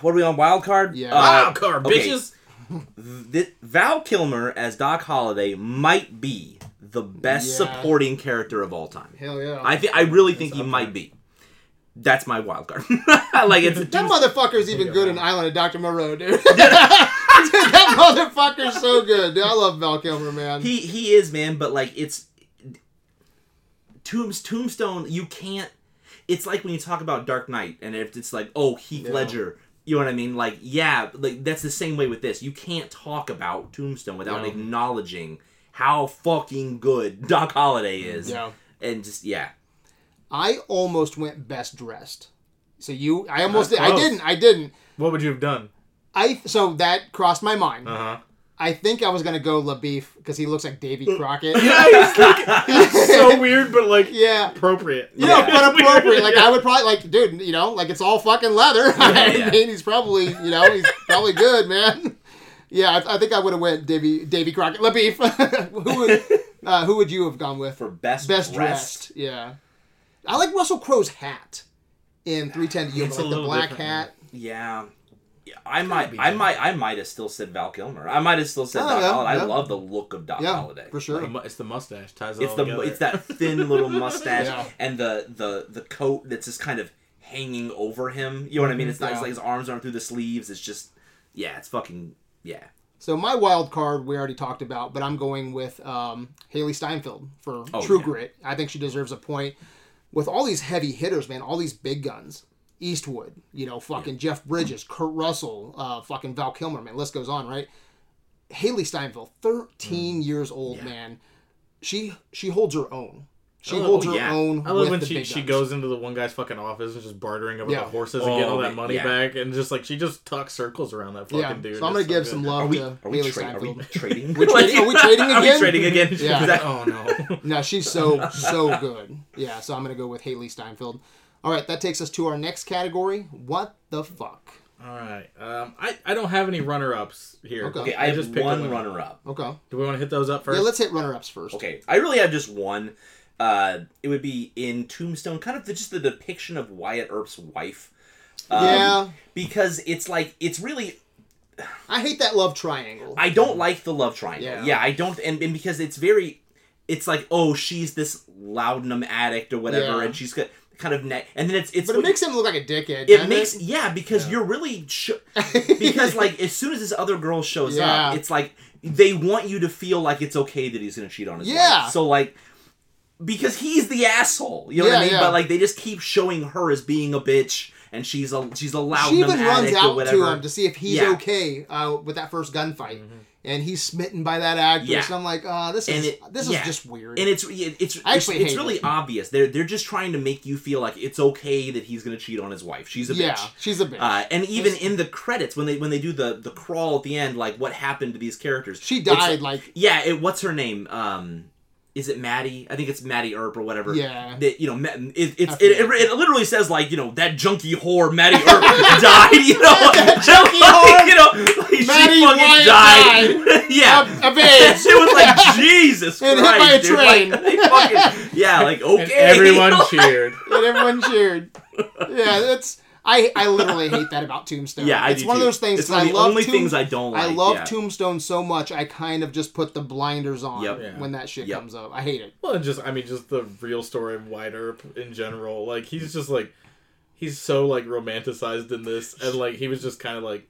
What are we on wild card? Yeah. Uh, Wow, car okay. bitches. Th- Val Kilmer as Doc Holliday might be the best Yeah. supporting character of all time. Hell yeah. I think I really think It's he might there. be. That's my wild card. like it's that motherfucker's even good in Island of Dr. Moreau, dude. dude that motherfucker's so good. Dude, I love Val Kilmer, man. he he is man, but like it's Tombs Tombstone. You can't. It's like when you talk about Dark Knight, and if it's like, oh Heath Yeah. Ledger. You know what I mean? Like, yeah, like that's the same way with this. You can't talk about Tombstone without No. acknowledging how fucking good Doc Holliday is. yeah. And just yeah. I almost went best dressed. So you, I almost, did. I didn't, I didn't. What would you have done? I so that crossed my mind. Uh huh. I think I was gonna go LaBoeuf because he looks like Davy Crockett. Yeah, it's so weird, but like yeah. appropriate. Yeah, Yeah. but appropriate. Like I would probably like, dude. You know, like it's all fucking leather. I yeah. mean, he's probably, you know, he's probably good, man. Yeah, I, I think I would have went Davy Davy Crockett. LaBoeuf. who would uh, who would you have gone with? For best Best dressed. dressed. Yeah, I like Russell Crowe's hat in Three Ten to You, It's like the black different, hat. Yeah. Yeah, I might, I might, I might have still said Val Kilmer. I might have still said Oh, Doc yeah, Holliday. yeah. I love the look of Doc Yeah, Holliday. for sure. The mu- It's the mustache ties it It's all the, together. it's that thin little mustache Yeah. and the, the, the coat that's just kind of hanging over him. You know what I mean? It's not Yeah. it's like his arms aren't through the sleeves. It's just, yeah, it's fucking, yeah. So my wild card we already talked about, but I'm going with um, Hailee Steinfeld for Oh, True yeah. Grit. I think she deserves a point. With all these heavy hitters, man, all these big guns. Eastwood, you know, fucking Jeff Bridges, Kurt Russell, uh, fucking Val Kilmer, man, list goes on, right? Hailee Steinfeld, 13 years old, Yeah. man. She she holds her own. She Oh, holds oh, her yeah. own. I love with when the she, big she goes into the one guy's fucking office and just bartering about Yeah. the horses Oh, and getting all that money yeah. back and just like she just talks circles around that fucking Yeah, dude. so I'm gonna give good. some Are love we, to are we, Hailee tra- are we Steinfeld. trading? We trading- are we trading again? Are we trading again? Yeah. That- Oh no. No, she's so so good. Yeah, so I'm gonna go with Hailee Steinfeld. All right, that takes us to our next category. What the fuck? All right. Um, I, I don't have any runner ups here. Okay. Okay, I have just picked one one. runner up. Okay. Do we want to hit those up first? Yeah, let's hit runner ups first. Okay, I really have just one. uh, it would be in Tombstone, kind of the, just the depiction of Wyatt Earp's wife. Um, Yeah. because it's like it's really I hate that love triangle. I don't like the love triangle. Yeah. Yeah, I don't, and, and because it's very, it's like oh she's this laudanum addict or whatever, Yeah. and she's got kind of ne- and then it's it's but it makes him look like a dickhead. it doesn't makes yeah because Yeah. you're really sh- because like as soon as this other girl shows Yeah. up, it's like they want you to feel like it's okay that he's gonna cheat on his Yeah. wife. So like. Because he's the asshole, you know what I mean. yeah. But like they just keep showing her as being a bitch, and she's a she's a loud she even runs out to him to see if he's Yeah. Mm-hmm. okay uh, with that first gunfight, and he's smitten by that actress. Yeah. And I'm like, uh, this is it- this yeah. is just weird. and it's it's I it's, actually it's really it. obvious. They're they're just trying to make you feel like it's okay that he's gonna cheat on his wife. She's a yeah, bitch. she's a bitch. Uh, and even It's- in the credits when they when they do the the crawl at the end, like what happened to these characters? she died like Yeah, it, what's her name? Um, is it Mattie? I think it's Mattie Earp or whatever. Yeah. That you know, it, it's it, it, it literally says like you know that junkie whore Mattie Earp died. You know, That junkie Like, whore, You know, Mattie she fucking Wyatt died. yeah. of, of AIDS. it was like Jesus And hit Christ, by a dude. train. Like, they fucking, yeah, like okay. And everyone cheered. and everyone cheered. Yeah, that's I I literally hate that about Tombstone. Yeah, I it's one too. of those things. It's one of I the love only Tomb- things I don't like. I love yeah. Tombstone so much. I kind of just put the blinders on Yep. Yeah. when that shit Yep. comes up. I hate it. Well, and just I mean, just the real story of Wyatt Earp in general. Like he's just like he's so like romanticized in this, and like he was just kind of like I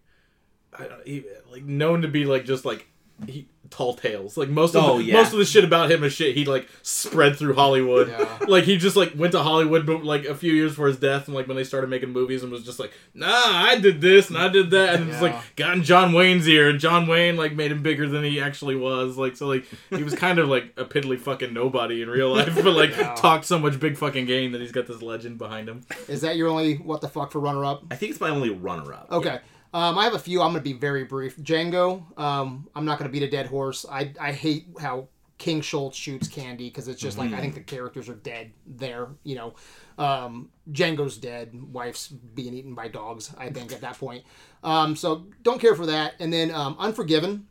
he, like known to be like just like he tall tales. Like most of Oh, the, yeah. most of the shit about him is shit he like spread through Hollywood. Yeah. Like he just like went to Hollywood but, like a few years before his death, and like when they started making movies, and was just like, nah, I did this and I did that, and it's Yeah. like got in John Wayne's ear, and John Wayne like made him bigger than he actually was. Like so, like he was kind of like a piddly fucking nobody in real life, but like Yeah. talked so much big fucking game that he's got this legend behind him. Is that your only what the fuck for runner up? I think it's my only runner-up. Okay. Um, I have a few. I'm going to be very brief. Django. Um, I'm not going to beat a dead horse. I I hate how King Schultz shoots Candie because it's just like I think the characters are dead there. You know, um, Django's dead. Wife's being eaten by dogs. I think at that point. Um, so don't care for that. And then um, Unforgiven.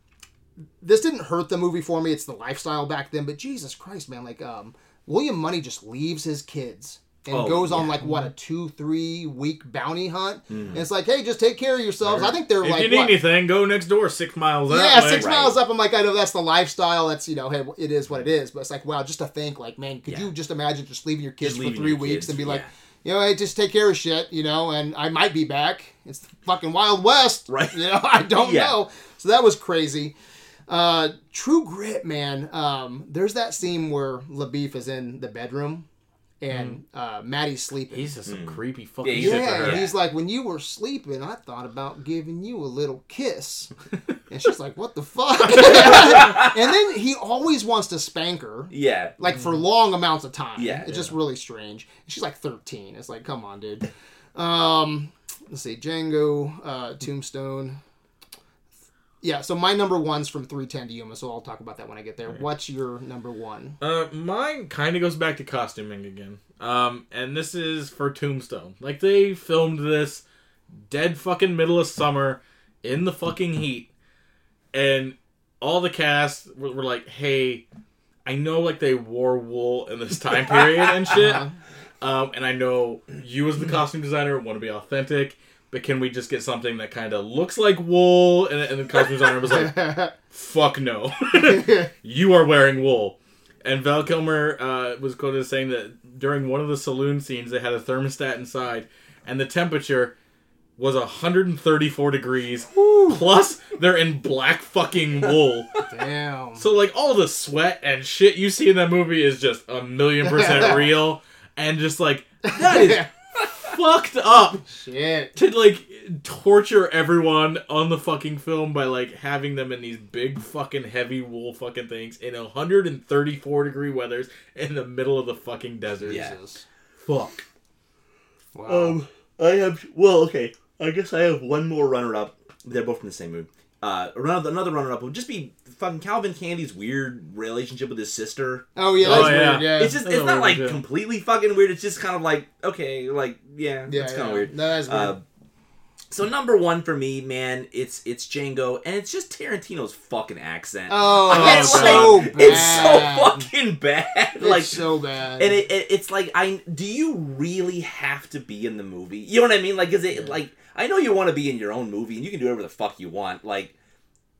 This didn't hurt the movie for me. It's the lifestyle back then. But Jesus Christ, man! Like um, William Munny just leaves his kids. And Oh, goes on yeah. like what a two three week bounty hunt, and it's like, hey, just take care of yourselves. I think they're If like you need what? anything, go next door, six miles. Yeah, that way. six Right. miles up. I'm like, I know that's the lifestyle. That's you know, hey, it is what it is. But it's like, wow, just to think, like, man, could Yeah. you just imagine just leaving your kids Just for three weeks kids, and be like, yeah. you know, hey, just take care of shit, you know, and I might be back. It's the fucking Wild West, Right. You know, I don't Yeah. know. So that was crazy. Uh, True Grit, man. Um, there's that scene where LaBoeuf is in the bedroom and uh, Mattie's sleeping. He's just some creepy fucking Yeah, he's shit. Yeah, Yeah. he's like, when you were sleeping, I thought about giving you a little kiss. and she's like, what the fuck? and then he always wants to spank her, Yeah. like for long amounts of time. Yeah. It's just really strange. And she's like 13. It's like, come on, dude. Um, let's see, Django, uh, Tombstone. Yeah, so my number one's from 310 to Yuma, so I'll talk about that when I get there. What's your number one? Uh, mine kind of goes back to costuming again. Um, and this is for Tombstone. Like they filmed this dead fucking middle of summer in the fucking heat, and all the cast were, were like, "Hey, I know like they wore wool in this time period and shit, Uh-huh. um, and I know you as the costume designer want to be authentic." But can we just get something that kind of looks like wool? And, and the costume designer was like, fuck no. you are wearing wool. And Val Kilmer uh, was quoted as saying that during one of the saloon scenes, they had a thermostat inside, and the temperature was 134 degrees. Plus, they're in black fucking wool. Damn. So, like, all the sweat and shit you see in that movie is just a million percent real. And just like, that is fucked up Shit. to like torture everyone on the fucking film by like having them in these big fucking heavy wool fucking things in 134 degree weathers in the middle of the fucking desert. Yeah. Jesus. Fuck. Wow. Um, I have. Well, okay. I guess I have one more runner-up. They're both from the same movie. Uh, another another runner-up would just be fucking Calvin Candie's weird relationship with his sister. oh yeah, Oh, that's yeah. weird. Yeah. It's just That's it's not like too. completely fucking weird. It's just kind of like okay, like yeah, yeah, it's kind yeah. of weird. That is weird. Uh, So number one for me, man, it's it's Django, and it's just Tarantino's fucking accent. Oh, it's God. so bad. It's so fucking bad. It's like so bad. and it, it, it's like I do you really have to be in the movie? You know what I mean? Like is it like I know you want to be in your own movie and you can do whatever the fuck you want, like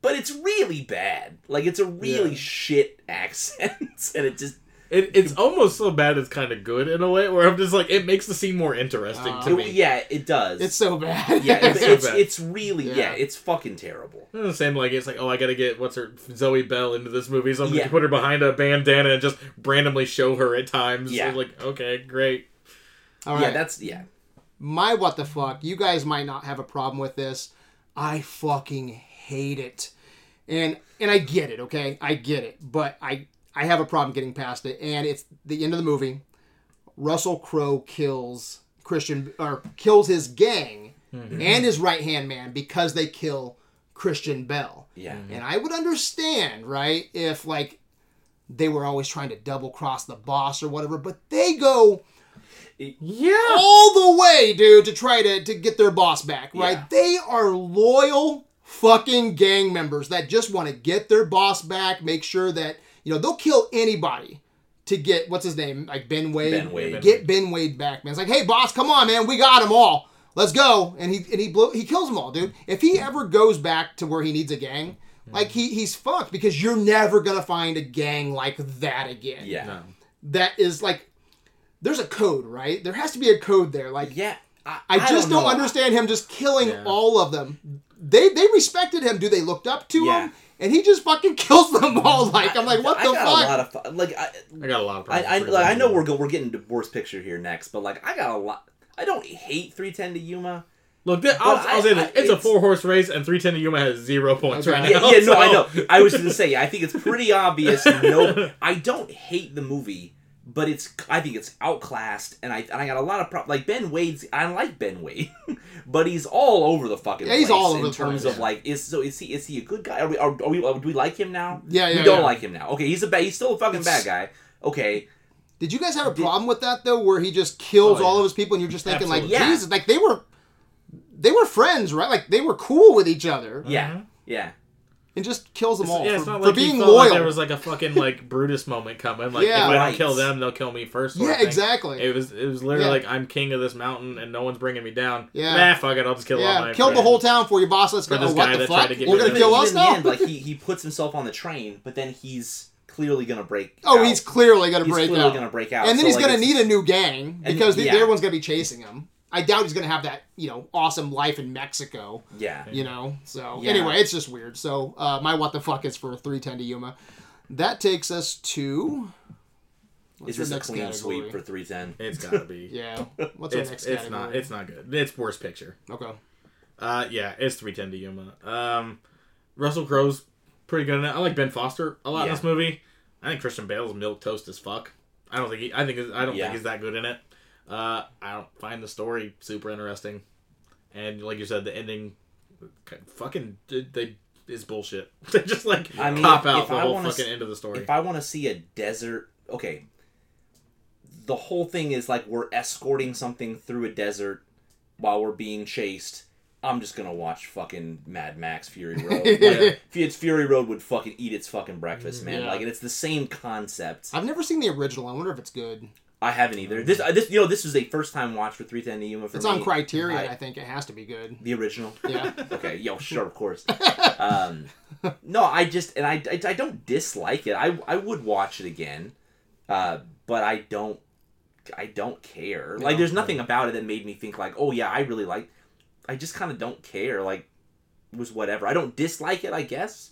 but it's really bad. Like it's a really Yeah. shit accent and it just It, it's almost so bad it's kind of good in a way, where I'm just like, it makes the scene more interesting Uh, to me. yeah, it does. it's so bad. yeah, it's, so it's, bad. it's really yeah. Yeah. it's fucking terrible. The same like it's like oh I gotta get what's her Zoe Bell into this movie so I'm Yeah. gonna put her behind a bandana and just randomly show her at times. Yeah. So, like okay great. All right. Yeah, that's yeah. my what the fuck. You guys might not have a problem with this. I fucking hate it. And and I get it, okay? I get it. But I I have a problem getting past it. And it's the end of the movie. Russell Crowe kills Christian or kills his gang mm-hmm. and his right hand man because they kill Christian Bale. Yeah. Mm-hmm. And I would understand, right, if like they were always trying to double cross the boss or whatever, but they go Yeah. all the way, dude, to try to, to get their boss back, right? Yeah. They are loyal fucking gang members that just want to get their boss back, make sure that, you know, they'll kill anybody to get, what's his name? Like Ben Wade. Ben Wade. Get Ben Wade back, man. It's like, hey, boss, come on, man. We got them all. Let's go. And he and he blew, he kills them all, dude. If he ever goes back to where he needs a gang, hmm. like he, he's fucked because you're never gonna find a gang like that again. Yeah. No. That is like there's a code, right? There has to be a code there. Like Yeah. I, I just don't, know. understand him just killing Yeah. all of them. They they respected him. Do they looked up to Yeah. him? And he just fucking kills them all. Like I'm like, what I the got fuck? a lot of like I, I got a lot of I, problems. I, like, I know we're go, we're getting to worst picture here next, but like I got a lot. I don't hate 310 to Yuma. Look, this, I'll, I'll I- say this: I- it's, a four horse race, and 310 to Yuma has zero points Okay. right Yeah, now. yeah, no, I know. I was gonna say, I think it's pretty obvious. No, I don't hate the movie, but it's I think it's outclassed, and I and I got a lot of problems. Like Ben Wade's, I like Ben Wade, but he's all over the fucking. Yeah, he's place all over in the terms place, of yeah. like is so is he is he a good guy? Are we are, are we do we like him now? Yeah, yeah, we don't yeah. like him now. Okay, he's a bad. He's still a fucking It's- bad guy. Okay, Did you guys have a problem with that though, where he just kills Oh, all of his people, and you're just thinking Absolutely. like, Yeah. Jesus, like they were, they were friends, right? Like they were cool with each other, yeah, Mhm. yeah. And just kills them all yeah, for, it's not for like he being felt like loyal. there was like a fucking like Brutus moment coming. Like Yeah. if I Right. don't kill them, they'll kill me first. yeah, exactly. It was it was literally Yeah. like I'm king of this mountain and no one's bringing me down. Yeah. Nah, fuck it, I'll just kill all yeah, my killed the whole town for you, boss. Let's For go. this Oh, what guy the that tried fuck? to get We're gonna kill Even us in now. end, like he he puts himself on the train, but then he's clearly gonna break. oh, out. he's clearly gonna He's break clearly out. gonna break out, and then so, he's like, gonna need a new gang And- because the, yeah. everyone's gonna be chasing him. I doubt he's gonna have that, you know, awesome life in Mexico. Yeah. You know, so Yeah. anyway, it's just weird. So uh, my what the fuck is for three ten to Yuma. That takes us to. what's Is this the a next clean category? sweep for 310? It's gotta be. Yeah. What's our it's next it's category? not it's not good. It's worst picture. okay. Uh, yeah, it's three ten to Yuma. Um, Russell Crowe's pretty good in it. I like Ben Foster a lot in this movie. I think Christian Bale's milk toast as fuck. I don't think he. I think I don't Yeah. think he's that good in it. Uh, I don't find the story super interesting, and like you said, the ending, fucking they is bullshit. they just like I mean, cop if- out if the I whole fucking s- end of the story. If I want to see a desert, okay. The whole thing is like we're escorting something through a desert while we're being chased. I'm just gonna watch fucking Mad Max Fury Road. Like, if it's Fury Road would fucking eat its fucking breakfast, man. Yeah. Like, and it's the same concept. I've never seen the original. I wonder if it's good. I haven't either. This, uh, this, you know, this was a first time watch for 310 to Yuma for It's me. on Criterion. I, I- think it has to be good. The original. Yeah. okay, yo, sure, of course. Um, no, I just and I, I, I don't dislike it. I I would watch it again, uh, but I don't I don't care. Like, there's nothing about it that made me think like, oh yeah, I really like. I just kind of don't care. Like, it was whatever. I don't dislike it, I guess.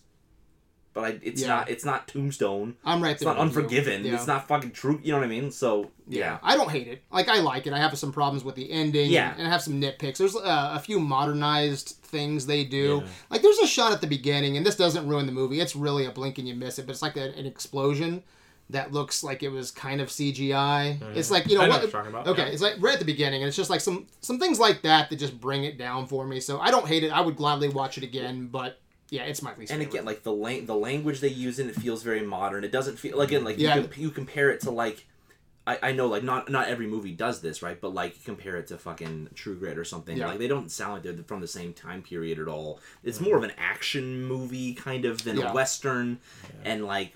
But I, it's Yeah. not. It's not Tombstone. I'm right It's not. Unforgiven. Yeah. It's not fucking true. You know what I mean? So Yeah. yeah. I don't hate it. Like I like it. I have some problems with the ending. Yeah. and I have some nitpicks. There's uh, a few modernized things they do. Like there's a shot at the beginning, and this doesn't ruin the movie. It's really a blink and you miss it, but it's like a, an explosion that looks like it was kind of CGI. It's like you know I know what? what you're talking about, Okay, yeah. it's like right at the beginning, and it's just like some some things like that that just bring it down for me. So I don't hate it. I would gladly watch it again, but yeah, it's my least. and favorite. again like the lang- the language they use in it feels very modern it doesn't feel like again like Yeah. you, com- you compare it to like I, I know like not not every movie does this right, but like compare it to fucking True Grit or something. Yeah. Like they don't sound like they're from the same time period at all. It's more of an action movie kind of than Yeah. a western, and like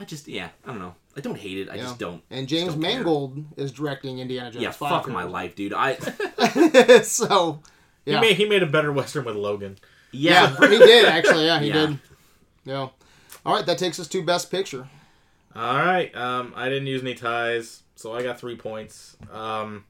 I just yeah I don't know. I don't hate it. I Yeah. just don't. And James don't care. Mangold is directing Indiana Jones. Yeah, 5 fuck my life, dude. I so, He made he made a better western with Logan. Yeah. yeah, he did actually. Yeah, he Yeah. did. Yeah. All right, that takes us to best picture. All right. Um, I didn't use any ties, so I got three points. Um,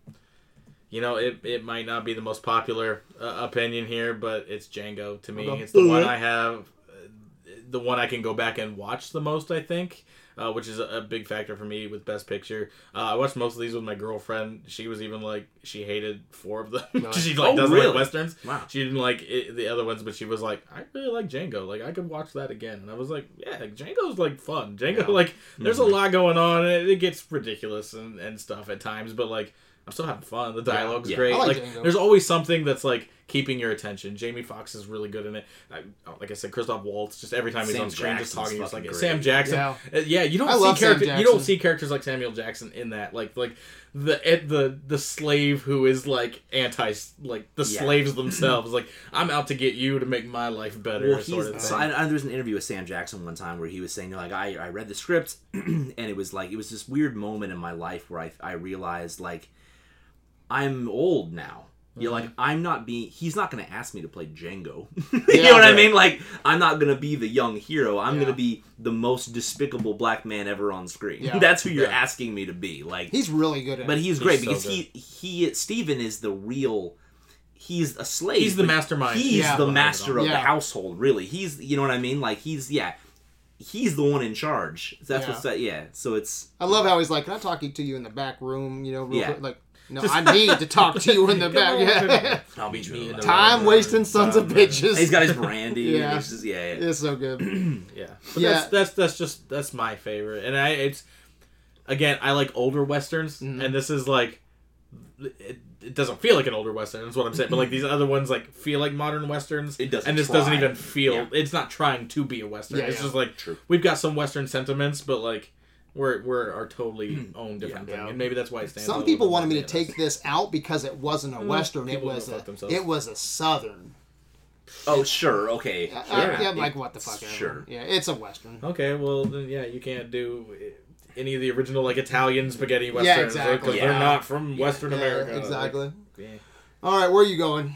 you know, it, it might not be the most popular uh, opinion here, but it's Django to me. Okay. It's the one I have, uh, the one I can go back and watch the most. I think. Uh, which is a, a big factor for me with Best Picture. Uh, I watched most of these with my girlfriend. She was even like she hated four of them. Nice. she like Oh, doesn't really? like westerns. Wow. She didn't like it, the other ones, but she was like, I really like Django. Like I could watch that again. And I was like, yeah, Django's like fun. Django Yeah. like there's Mhm. a lot going on. And it, it gets ridiculous and, and stuff at times, but like I'm still having fun. The dialogue's Yeah. great. I like like there's always something that's like keeping your attention. Jamie Foxx is really good in it. I, oh, like I said, Christoph Waltz. Just every time he's on screen, just talking, just like fucking Sam. Jackson. Yeah. Uh, yeah, you don't I see love character, you don't see characters like Samuel Jackson in that. Like like the the the slave who is like anti like the Yeah. slaves themselves. like I'm out to get you to make my life better. Well, sort he's of so thing. I, I, there was an interview with Sam Jackson one time where he was saying like I, I read the script and it was like it was this weird moment in my life where I I realized like I'm old now. You're mm-hmm. like I'm not being. He's not going to ask me to play Django. you Yeah, know what I mean? Like I'm not going to be the young hero. I'm Yeah. going to be the most despicable black man ever on screen. Yeah. That's who you're asking me to be. Like He's really good at but it. he's He's great so because he he Steven is the real he's a slave. He's the mastermind. He's the master of the household, really. He's you know what I mean? Like he's yeah. He's the one in charge. That's Yeah. what's that yeah. So it's I love how he's like, "Can I talk to you in the back room?" You know, real Yeah. quick. Like, no, I need to talk to you in the back. Yeah. I'll meet you in the Time wasting sons of bitches. He's got his brandy. Yeah. yeah. He's just, yeah, yeah. It's so good. Yeah, but Yeah. That's, that's that's just that's my favorite, and I it's again I like older westerns, Mhm. and this is like it, it doesn't feel like an older western. Is what I'm saying, but like these other ones like feel like modern westerns. It doesn't and this try. doesn't even feel. Yeah. It's not trying to be a western. Yeah, it's yeah. just like True. we've got some western sentiments, but like we're we're our totally hmm. own different Yeah. thing, and maybe that's why it stands. Some people wanted me to more than take this out because it wasn't a hmm. western. It was a themselves. it was a southern. Oh sure, okay. I- uh, Sure. I, am like, what the fuck? ever. Sure. Yeah, it's a western. Okay, well then yeah, you can't do any of the original like Italian spaghetti westerns Yeah, exactly. because Yeah. they're not from Western Yeah, America. Like, exactly. yeah. All right, where are you going?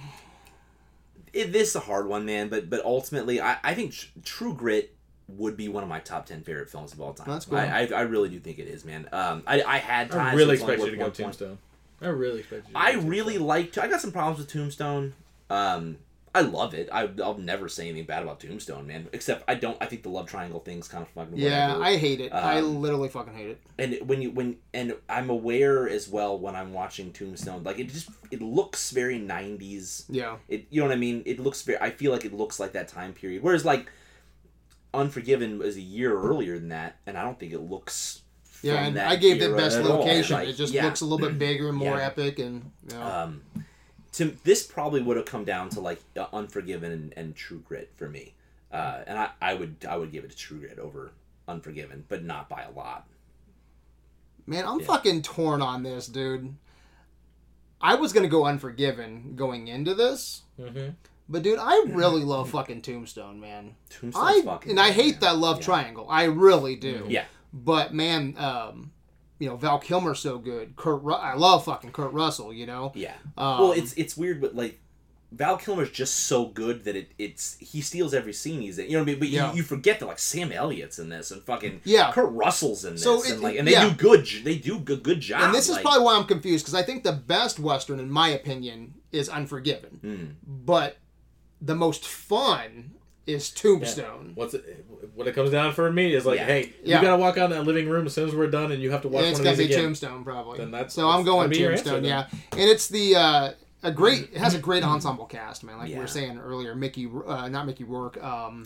it, this is a hard one, man. But but ultimately, I, I think Tr- True Grit would be one of my top ten favorite films of all time. That's cool. I, I, I really do think it is, man. Um, I, I had I times really it's only expect you to go. Tombstone. I really expect you. To I go really Tombstone. liked. I got some problems with Tombstone. Um, I love it. I, I'll never say anything bad about Tombstone, man. Except I don't. I think the love triangle thing's kind of fucking. Yeah, whatever. I hate it. I Um, literally fucking hate it. and when you when and I'm aware as well when I'm watching Tombstone, like it just it looks very '90s. Yeah, It you know what I mean? It looks very. I feel like it looks like that time period. Whereas like, Unforgiven was a year earlier than that, and I don't think it looks. yeah, and that I gave the best location. Like, it just yeah. looks a little bit bigger and more Yeah. epic, and you know, Um, to this probably would have come down to like uh, Unforgiven and, and True Grit for me, uh, and I, I would I would give it to True Grit over Unforgiven, but not by a lot. man, I'm yeah. fucking torn on this, dude. I was gonna go Unforgiven going into this, Mhm. But dude, I really love fucking Tombstone, man. Tombstone's I fucking and I hate man. that love Yeah. triangle. I really do. Yeah, But man, um, you know Val Kilmer's so good. Kurt, Ru- I love fucking Kurt Russell. You know. yeah. Um, well, it's it's weird, but like Val Kilmer's just so good that it it's he steals every scene he's in. You know what I mean? But Yeah. you, you forget that like Sam Elliott's in this and fucking Yeah. Kurt Russell's in this So it- and like and they yeah. do good they do good good job. and this is like- probably why I'm confused because I think the best western, in my opinion, is Unforgiven. Mm. But the most fun is Tombstone. What's it? What it comes down for me is like, Yeah. hey, Yeah. you gotta walk out in that living room as soon as we're done, and you have to watch it's one gonna of be these again. Tombstone probably. Then that's- so I'm going be Tombstone. answer, yeah, and it's the uh, a great. It has a great ensemble cast, man. Like we were saying earlier, Mickey, uh, not Mickey Rourke. Um,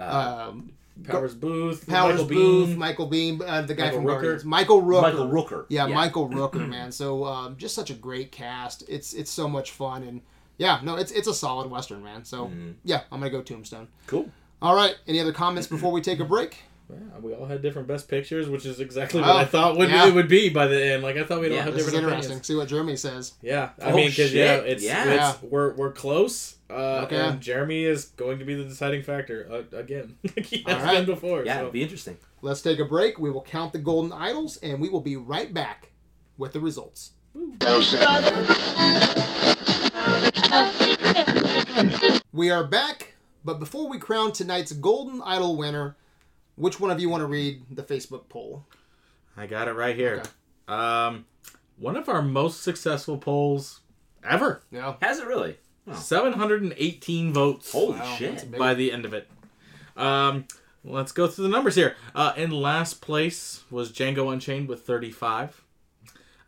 Uh, um, Powers Boothe, Powers Michael Boothe, Biehn. Michael Biehn, uh, the guy Michael from Rooker. Guardians, Michael Rooker. Michael Rooker. Yeah, Michael Rooker, man. So um, just such a great cast. It's it's so much fun and yeah, no, it's it's a solid western, man. So Mhm. yeah, I'm gonna go Tombstone. Cool. All right. Any other comments before we take a break? Yeah, we all had different best pictures, which is exactly what Oh, I thought would, yeah. it would be by the end. Like I thought we'd Yeah, all have This is different interesting. opinions. See what Jeremy says. Yeah, I Oh, mean, because yeah, it's, Yeah. it's we're we're close. Uh, Okay. and Jeremy is going to be the deciding factor uh, again. Like he has All right. been before. Yeah, so. it'd be interesting. Let's take a break. We will count the golden idols, and we will be right back with the results. We are back, but before we crown tonight's golden idol winner, which one of you want to read the Facebook poll? I got it right here. Okay. Um, one of our most successful polls ever. Yeah. Has it really? Oh. 718 votes Holy Wow, shit. by the end of it. Um, let's go through the numbers here. Uh, in last place was Django Unchained with 35.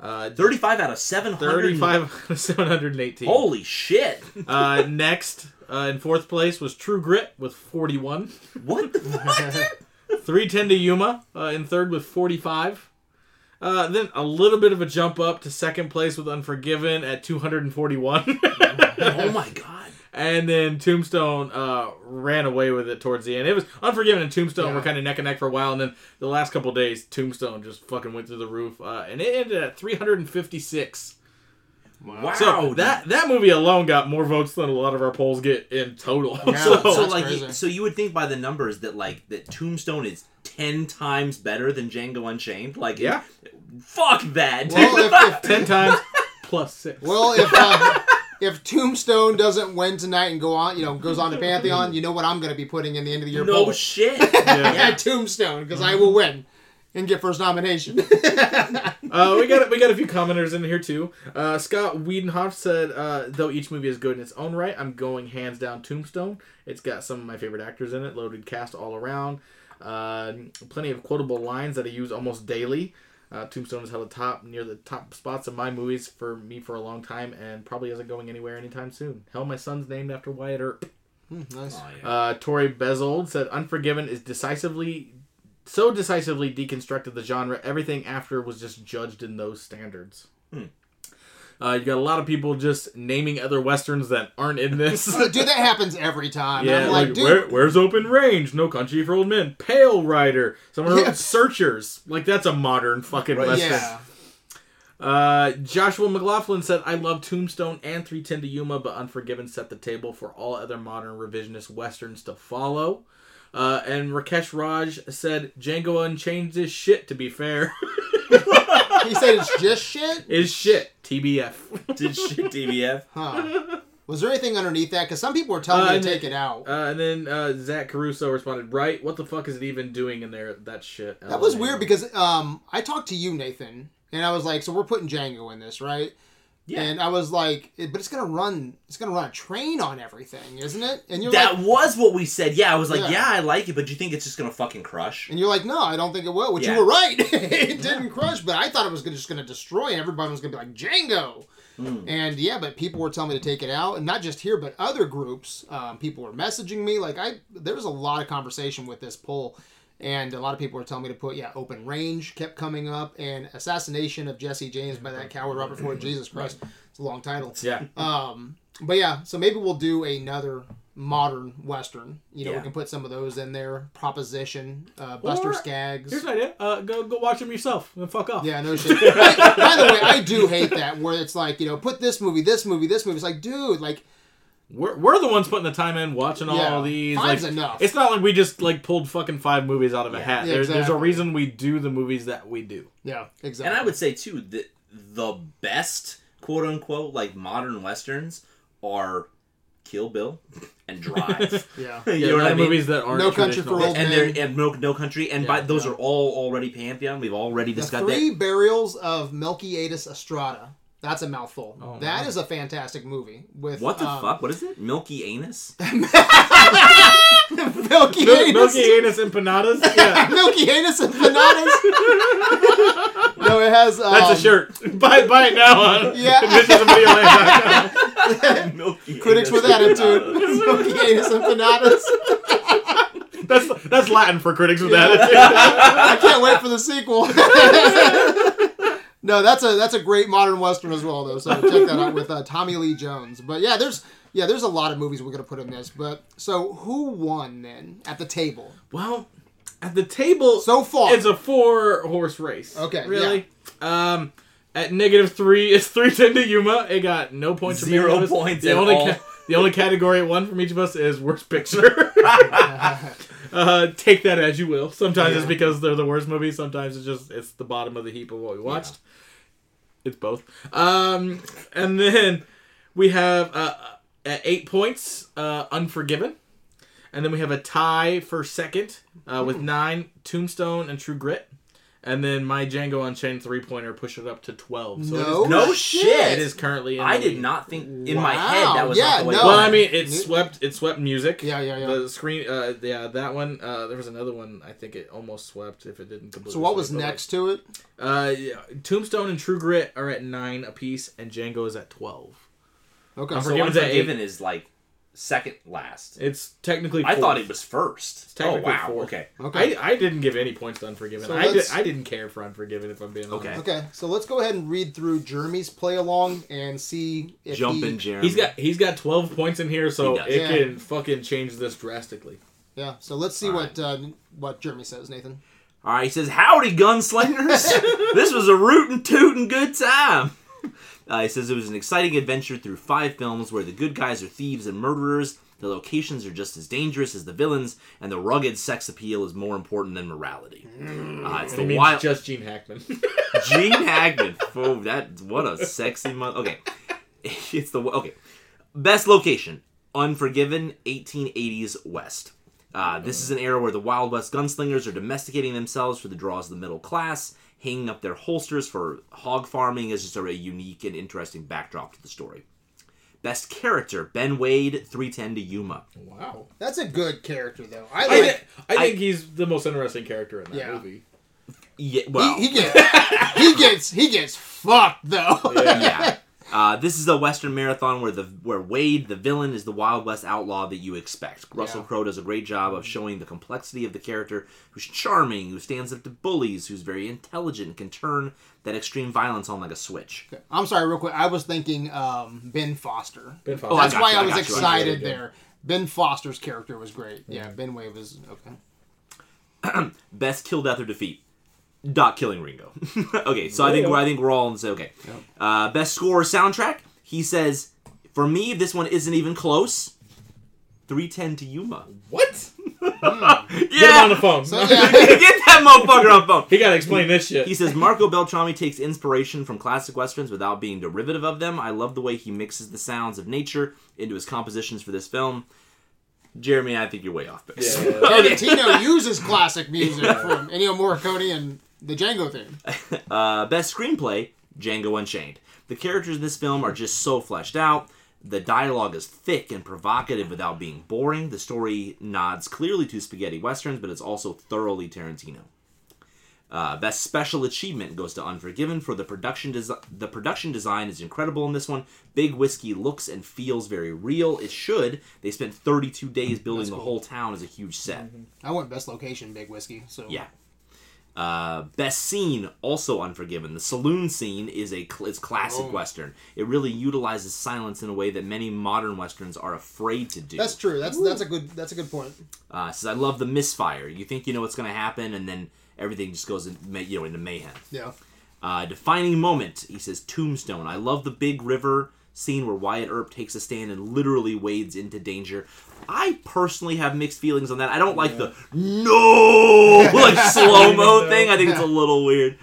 Uh, 35 out of 700. 35 out of 718. Holy shit. Uh, next, uh, in fourth place was True Grit with 41. What the fuck? 310 to Yuma uh, in third with 45. Uh, then a little bit of a jump up to second place with Unforgiven at 241. oh my god. and then Tombstone uh, ran away with it towards the end. It was Unforgiven and Tombstone Yeah. were kind of neck and neck for a while, and then the last couple days, Tombstone just fucking went through the roof, uh, and it ended at 356. Wow. So that that movie alone got more votes than a lot of our polls get in total. Yeah. so, so like crazy. so you would think by the numbers that like that Tombstone is 10 times better than Django Unchained? Like Yeah. Fuck that. Well, if, if, ten times plus six. well, if uh, if Tombstone doesn't win tonight and go on, you know, goes on to Pantheon, you know what I'm going to be putting in the end of the year no poll? shit. Yeah. yeah, Tombstone, because I will win and get first nomination. Uh, we got we got a few commenters in here too. Uh, Scott Wiedenhoff said, uh, though each movie is good in its own right, I'm going hands down Tombstone. It's got some of my favorite actors in it, loaded cast all around, uh, plenty of quotable lines that I use almost daily. Uh, Tombstone has held a top near the top spots of my movies for me for a long time, and probably isn't going anywhere anytime soon. Hell, my son's named after Wyatt Earp. Hmm, nice. Oh, yeah. Uh, Tori Bezold said, "Unforgiven is decisively, so decisively deconstructed the genre. Everything after was just judged in those standards." Hmm. Uh, you got a lot of people just naming other westerns that aren't in this. Dude, that happens every time. yeah, I'm like, like, dude, where, where's Open Range? No Country for Old Men. Pale Rider. Someone wrote Yeah. Searchers. Like that's a modern fucking Right, western. yeah. Uh, Joshua McLaughlin said, I love Tombstone and 310 to Yuma, but Unforgiven set the table for all other modern revisionist westerns to follow. Uh, and Rakesh Raj said, Django Unchained is shit, to be fair. He said it's just shit. is shit, TBF. Did shit DBF? Huh. Was there anything underneath that? Because some people were telling Uh, me and to then- take it out. Uh, and then uh, Zach Caruso responded, right? What the fuck is it even doing in there? That shit. That was weird because um, I talked to you, Nathan, and I was like, "So we're putting Django in this, right?" Yeah. And I was like, "But it's gonna run. It's gonna run a train on everything, isn't it?" And you're That like, was what we said. Yeah, I was like, Yeah. yeah. I like it, but you think it's just gonna fucking crush? and you're like, "No, I don't think it will." Which Yeah. you were right. it didn't crush, but I thought it was gonna, just gonna destroy, and everybody was gonna be like Django. Mm. And yeah, but people were telling me to take it out, and not just here, but other groups. Um, people were messaging me. Like I, there was a lot of conversation with this poll, and a lot of people were telling me to put yeah, open range kept coming up, and assassination of Jesse James by that coward Robert Ford. Jesus Christ, it's a long title. Yeah. Um, but yeah, so maybe we'll do another modern western. You know, Yeah. we can put some of those in there. Proposition, uh, Buster Or- Scruggs. Here's an idea. Uh, go go watch them yourself and fuck off. Yeah, no shit. I- by the way, I do hate that where it's like, you know, put this movie, this movie, this movie. It's like, dude, like, We're, we're the ones putting the time in watching all Yeah, these. five's like, enough. It's not like we just like pulled fucking five movies out of a hat. Yeah, there's, there's a reason we do the movies that we do. yeah, exactly. And I would say too that the best quote unquote like modern westerns are Kill Bill and Drive. yeah. you Yeah, know what they're I mean? movies that aren't No Country for Old and Men. they're and no, no country and by those yeah. are all already pantheon. We've already The discussed three that. burials of Melquiades Estrada. That's a mouthful. Oh, That wow. is a fantastic movie. With What the um, fuck? What is it? Milky anus? Milky Mil- Anus. Milky Anus empanadas. Yeah, Milky Anus empanadas. no, it has. Um, that's a shirt. Buy, buy it now on Yeah. Milky Critics anus with attitude. Milky Anus empanadas. That's that's Latin for critics with Yeah. attitude. I can't wait for the sequel. No, that's a that's a great modern western as well, though. So check that out with uh, Tommy Lee Jones. But yeah, there's yeah, there's a lot of movies we're gonna put in this. But so who won then at the table? Well, at the table So far. it's a four horse race. Okay, really. Um, at negative three, it's three ten to Yuma. It got no points. from Zero either points The at only all. the only category it won from each of us is worst picture. uh, take that as you will. Sometimes it's because they're the worst movies. Sometimes it's just it's the bottom of the heap of what we watched. It's both. Um, and then we have uh, at eight points, uh, Unforgiven. And then we have a tie for second uh, with nine, Tombstone and True Grit. And then my Django Unchained three pointer push it up to twelve. So it is- no, No shit. shit. it is currently. In I the did lead. not think in Wow. my head that was Yeah, not the way. no. Well. I mean, it swept. It swept music. Yeah, yeah, yeah. The screen. Uh, yeah, that one. Uh, there was another one. I think it almost swept if it didn't completely. So what was sweep, but, next to it? uh, yeah, Tombstone and True Grit are at nine apiece, and Django is at twelve. Okay. So Unforgiven's at Unforgiven is like second last. It's technically. I thought it was first. It's technically oh wow. fourth. Okay. Okay. I, I didn't give any points to Unforgiven. So I, did, I didn't care for Unforgiven if I'm being honest. Okay. Okay, so let's go ahead and read through Jeremy's play along and see if Jump he, in, Jeremy. He's got he's got 12 points in here, so He it Yeah. can fucking change this drastically. Yeah, so let's see All what uh, what Jeremy says, Nathan. All right, he says, "Howdy, gunslingers! this was a rootin' tootin' good time." Uh, he says it was an exciting adventure through five films where the good guys are thieves and murderers, the locations are just as dangerous as the villains, and the rugged sex appeal is more important than morality. Uh, it's It the means wild just Gene Hackman. Gene Hackman. Oh, that what a sexy month. Okay, it's the okay. Best location: Unforgiven, 1880s West. Uh, this is an era where the Wild West gunslingers are domesticating themselves for the draws of the middle class. Hanging up their holsters for hog farming is just a, unique and interesting backdrop to the story. Best character: Ben Wade, 310 to Yuma. wow. That's a good character, though. I I, like. I think he's the most interesting character in that Yeah. movie. Yeah, well, he, he gets he gets he gets fucked though. yeah. Uh, this is a Western marathon where the where Wade, the villain, is the Wild West outlaw that you expect. Russell Yeah. Crowe does a great job of showing the complexity of the character, who's charming, who stands up to bullies, who's very intelligent, and can turn that extreme violence on like a switch. I'm sorry, real quick. I was thinking um, Ben Foster. Ben Foster. Oh, I why you, I I was I excited really there. Ben Foster's character was great. Yeah, Ben Wade was okay. Best kill, death, or defeat. Doc killing Ringo. okay, so I think we're I think we're all on the same. Okay, uh, best score soundtrack. He says, for me, this one isn't even close. Three ten to Yuma. What? yeah, Get him on the phone. So, yeah. get that motherfucker on the phone. he gotta explain this shit. He says Marco Beltrami takes inspiration from classic westerns without being derivative of them. I love the way he mixes the sounds of nature into his compositions for this film. Jeremy, I think you're way off base. Yeah. Okay. Tarantino uses classic music from Ennio Morricone and the Django theme. Uh, best screenplay: Django Unchained. The characters in this film are just so fleshed out. The dialogue is thick and provocative without being boring. The story nods clearly to spaghetti westerns, but it's also thoroughly Tarantino. Uh, best special achievement goes to Unforgiven for the production. Desi- the production design is incredible in this one. Big Whiskey looks and feels very real. It should. They spent 32 days building That's the whole town as a huge set. I want best location, Big Whiskey. So Yeah. Uh, best scene also Unforgiven. The saloon scene is a cl- is classic Oh. western. It really utilizes silence in a way that many modern westerns are afraid to do. that's true. That's that's a good that's a good point. Uh, says I love the misfire. You think you know what's going to happen, and then everything just goes in, you know into mayhem. Yeah. Uh, defining moment. He says Tombstone. I love the big river scene where Wyatt Earp takes a stand and literally wades into danger. I personally have mixed feelings on that. I don't like the no like slow mo thing. I think it's a little weird.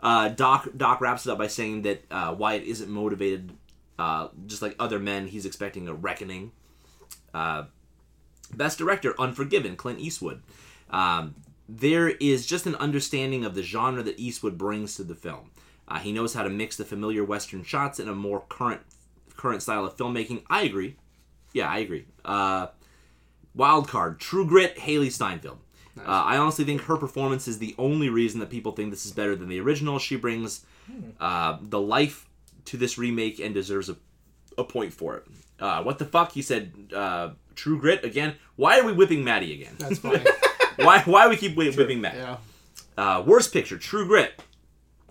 Uh, Doc Doc wraps it up by saying that uh, Wyatt isn't motivated, uh, just like other men. He's expecting a reckoning. Uh, Best Director, Unforgiven, Clint Eastwood. Um, there is just an understanding of the genre that Eastwood brings to the film. Uh, he knows how to mix the familiar Western shots in a more current current style of filmmaking. I agree. Yeah, I agree. Uh, wild card, True Grit, Hailee Steinfeld. Uh, I honestly think her performance is the only reason that people think this is better than the original. She brings uh, the life to this remake and deserves a, a point for it. Uh, what the fuck? He said uh, True Grit again. Why are we whipping Mattie again? That's funny. why why we keep whi- whipping Mattie? yeah. Uh, worst picture, True Grit.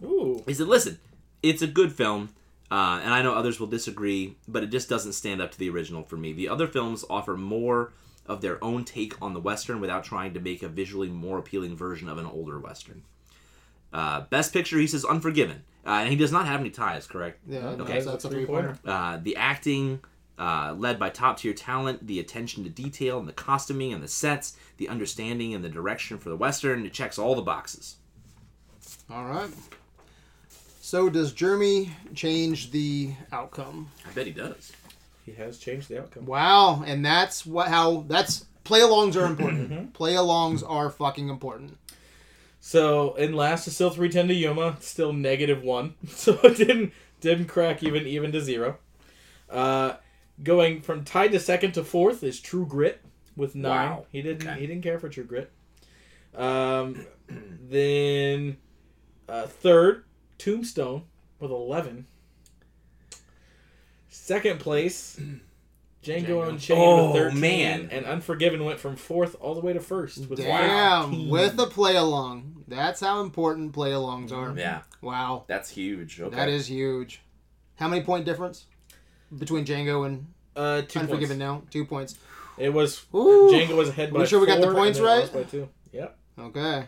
Ooh. He said, listen, it's a good film, uh, and I know others will disagree, but it just doesn't stand up to the original for me. The other films offer more of their own take on the Western without trying to make a visually more appealing version of an older Western. Uh, best picture, he says Unforgiven. Uh, and he does not have any ties, correct? Yeah, Okay. that's, that's a three pointer. Uh, the acting, uh, led by top tier talent, the attention to detail, and the costuming and the sets, the understanding and the direction for the Western, it checks all the boxes. All right. So does Jeremy change the outcome? I bet he does. He has changed the outcome. Wow, and that's what how that's play-alongs are important. play-alongs are fucking important. So in last is still three ten to Yuma, still negative one. So it didn't didn't crack even even to zero. Uh, going from tied to second to fourth is True Grit with nine. Wow. He didn't Okay. he didn't care for True Grit. Um, then uh, third Tombstone with eleven. Second place. Django, Django. Unchained Oh, with 13, man. and Unforgiven went from fourth all the way to first with Damn, 15. with a play-along. That's how important play-alongs are. Yeah, Wow, that's huge. Okay. that is huge. How many point difference between Django and Uh, two Unforgiven points. now? Two points. It was Ooh. Django was ahead by We sure we got the points right? lost By two. Yep. Okay.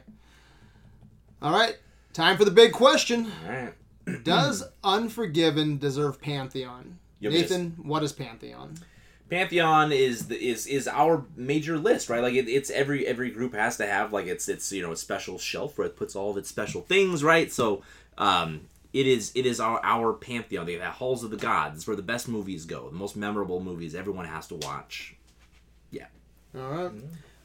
All right. Time for the big question. Right. Does Unforgiven deserve Pantheon? But Nathan, what is Pantheon? Pantheon is the, is is our major list, right? Like it, it's every every group has to have like it's it's you know a special shelf where it puts all of its special things, right? So um, it is it is our our pantheon. They have halls of the gods where the best movies go, the most memorable movies everyone has to watch. Yeah. All right.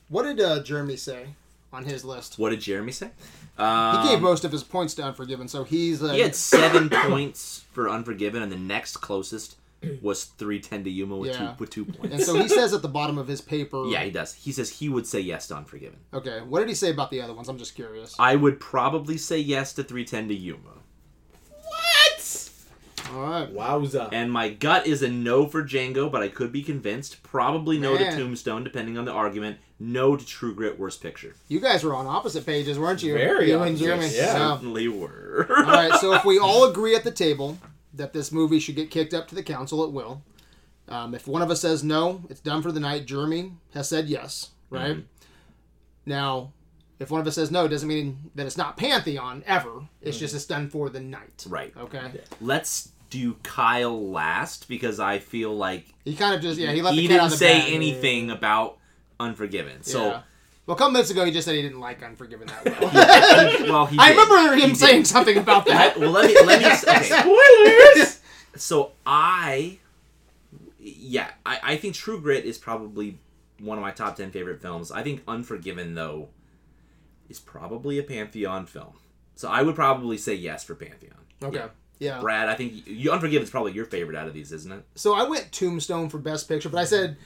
What did uh, Jeremy say on his list? What did Jeremy say? He Um, gave most of his points to Unforgiven, so he's uh, he had seven points for Unforgiven, and the next closest was three ten to Yuma with Yeah. two with two points. and so he says at the bottom of his paper. yeah, he does. He says he would say yes to Unforgiven. Okay. What did he say about the other ones? I'm just curious. I would probably say yes to 310 to Yuma. What? All right. Wowza. And my gut is a no for Django, but I could be convinced. Probably no Man. to Tombstone, depending on the argument. No to True Grit, Worst Picture. You guys were on opposite pages, weren't you? Very you and opposite, Jeremy. yeah. Certainly were. All right. So if we all agree at the table that this movie should get kicked up to the council, it will. Um, if one of us says no, it's done for the night. Jeremy has said yes, right? Mm-hmm. Now, if one of us says no, it doesn't mean that it's not Pantheon ever. It's Mm-hmm. just it's done for the night. right. Okay. Let's do Kyle last because I feel like He kind of just yeah he let he the cat out didn't of the say bag. anything about Unforgiven. So, Yeah. Well, a couple minutes ago, he just said he didn't like Unforgiven that well. well, he I did. remember him He saying did. something about that. well, let me let me. Okay. Spoilers. So I, yeah, I, I think True Grit is probably one of my top ten favorite films. I think Unforgiven though is probably a Pantheon film. So I would probably say yes for Pantheon. Okay. Yeah. Brad, I think you, Unforgiven is probably your favorite out of these, isn't it? So I went Tombstone for Best Picture, but I said But you could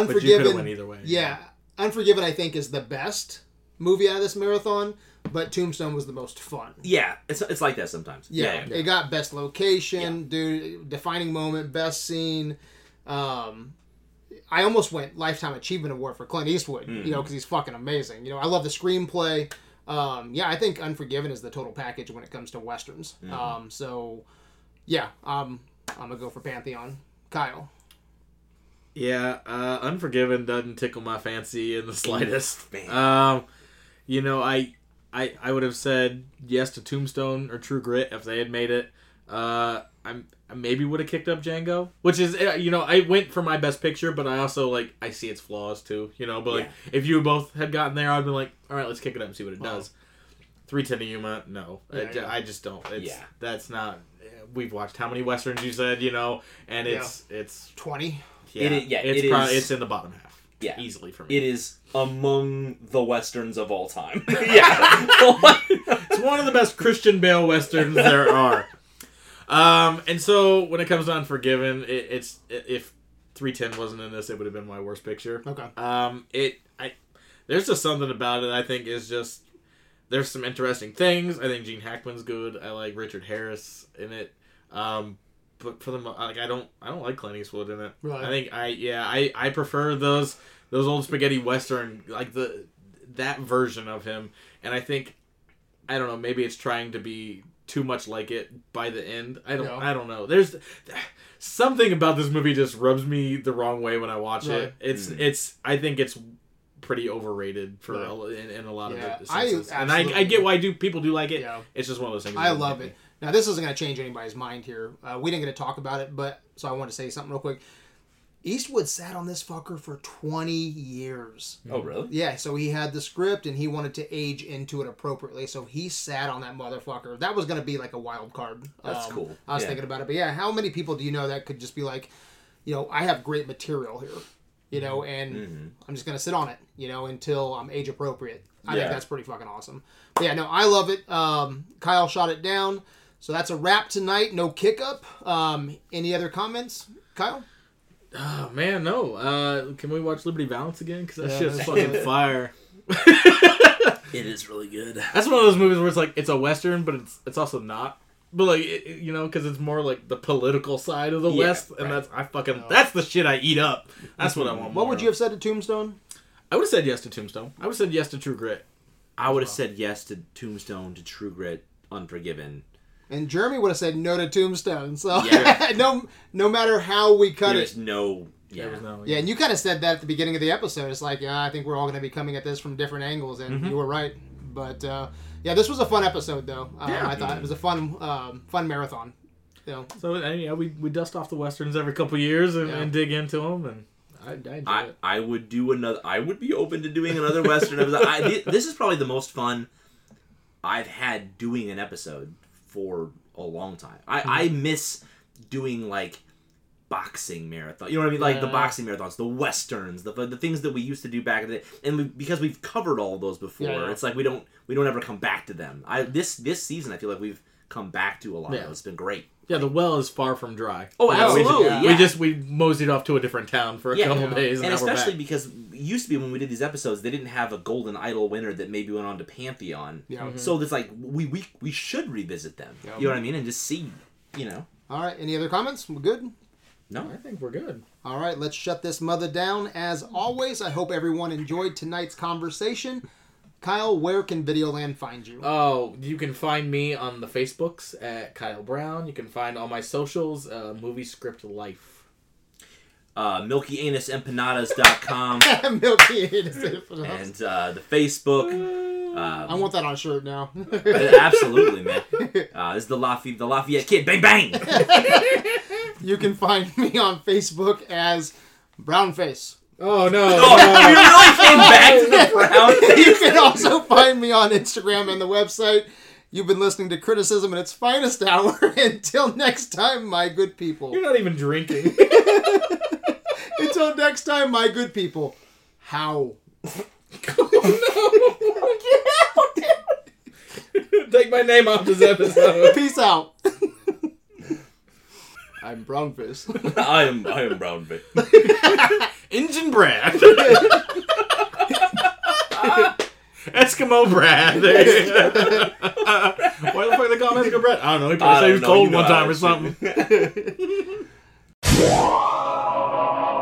Unforgiven. either way. Yeah, Unforgiven I think is the best movie out of this marathon, but Tombstone was the most fun. Yeah, it's it's like that sometimes. Yeah, yeah. it got best location, dude, defining moment, best scene. Um, I almost went lifetime achievement award for Clint Eastwood, you Mm-hmm. know, because he's fucking amazing. You know, I love the screenplay. Um, yeah, I think Unforgiven is the total package when it comes to westerns. Mm-hmm. Um, so yeah, um, I'm gonna go for Pantheon. Kyle. Yeah, uh, Unforgiven doesn't tickle my fancy in the slightest. Man. Um, you know, I, I, I would have said yes to Tombstone or True Grit if they had made it. Uh, I'm I maybe would have kicked up Django, which is uh, you know I went for my best picture, but I also like I see its flaws too. You know, but like if you both had gotten there, I'd been like, all right, let's kick it up and see what it does. Three ten to Yuma, no, Yeah, I, yeah. I just don't. It's, Yeah. that's not. We've watched how many westerns you said, you know, and Yeah. it's it's Twenty. Yeah, It is- yeah, it's it prob- is- it's in the bottom half. Yeah. easily for me. It is among the westerns of all time. yeah. it's one of the best Christian Bale westerns there are. Um, and so when it comes to Unforgiven, it, it's if 310 wasn't in this, it would have been my worst picture. Okay. Um, it I there's just something about it I think is just there's some interesting things. I think Gene Hackman's good. I like Richard Harris in it. Um, but for the mo- like I don't I don't like Clint Eastwood in it. Right. I think I yeah I I prefer those those old spaghetti western like the that version of him. And I think I don't know. Maybe it's trying to be too much like it by the end. I don't. Yeah. I don't know. There's something about this movie just rubs me the wrong way when I watch Right. it. It's Mm. it's. I think it's pretty overrated for Right. a, in, in a lot Yeah, of the I senses. and I, I get why do people do like it. Yeah. It's just one of those things. I love get it. Now this isn't going to change anybody's mind here. Uh, we didn't get to talk about it, but so I want to say something real quick. Eastwood sat on this fucker for 20 years. Oh, really? Yeah, so he had the script and he wanted to age into it appropriately. So he sat on that motherfucker. That was going to be like a wild card. That's Um, cool. I was Yeah. thinking about it, but yeah, how many people do you know that could just be like, you know, I have great material here, you know, and Mm-hmm. I'm just going to sit on it, you know, until I'm age appropriate. I Yeah. think that's pretty fucking awesome. But yeah, no, I love it. Um, Kyle shot it down. So that's a wrap tonight. No kick up. Um, any other comments, Kyle? Oh man, no. Uh, can we watch Liberty Valance again? Because that Yeah, shit's fucking good. fire. It is really good. That's one of those movies where it's like it's a western, but it's it's also not. But like it, it- you know, because it's more like the political side of the Yeah, West, and that's I fucking that's the shit I eat up. That's what I want. What would you have said to Tombstone? I would have said yes to Tombstone. I would have said yes to True Grit. I would have said yes to Tombstone, to True Grit, Unforgiven. And Jeremy would have said no to Tombstone. So Yeah. no, no matter how we cut There's it. no. There Yeah. was no. Yeah, and you kind of said that at the beginning of the episode. It's like, yeah, I think we're all going to be coming at this from different angles, and Mm-hmm. you were right. But uh, yeah, this was a fun episode, though. Um, Yeah. I thought it was a fun, um, fun marathon. You know, So uh, yeah, we, we dust off the westerns every couple years and, Yeah. and dig into them, and I, I enjoy I, it. I would do another. I would be open to doing another Western episode. I, this is probably the most fun I've had doing an episode for a long time. I, hmm. I miss doing like boxing marathon. You know what I mean? Like the boxing marathons, the westerns, the the things that we used to do back in the day. And we, because we've covered all of those before, Yeah, yeah. it's like we don't we don't ever come back to them. I this this season I feel like we've come back to a lot. Yeah. It's been great. Yeah, the well is far from dry. Oh, know, we just- absolutely, We just we moseyed off to a different town for a Yeah. couple Yeah. days, and, and especially because used to be when we did these episodes, they didn't have a golden idol winner that maybe went on to Pantheon. Yeah. Mhm. So it's like we we we should revisit them. Yeah. You know what I mean? And just see, you know. all right. Any other comments? We're good. No. I think we're good. All right, let's shut this mother down. As always, I hope everyone enjoyed tonight's conversation. Kyle, where can Videoland find you? Oh, you can find me on the Facebooks at Kyle Brown. You can find all my socials, uh, Movie Script Life. Uh, MilkyAnusEmpanadas.com Milky. anus and uh, the Facebook. I Um, want that on a shirt now. absolutely, man. Uh, this is the Lafayette, the Lafayette Kid. Bang bang. you can find me on Facebook as Brownface. Oh no! Oh, we really came back to the brown. you can also find me on Instagram and the website. You've been listening to Criticism in its finest hour. Until next time, my good people. You're not even drinking. Until next time, my good people. How? Take my name off this episode. Peace out. I'm Brownface. I am I am brown bit. Engine Brad. Eskimo Brad. Why the fuck they call him Eskimo Brad? I don't know. He probably said he was cold one time or something.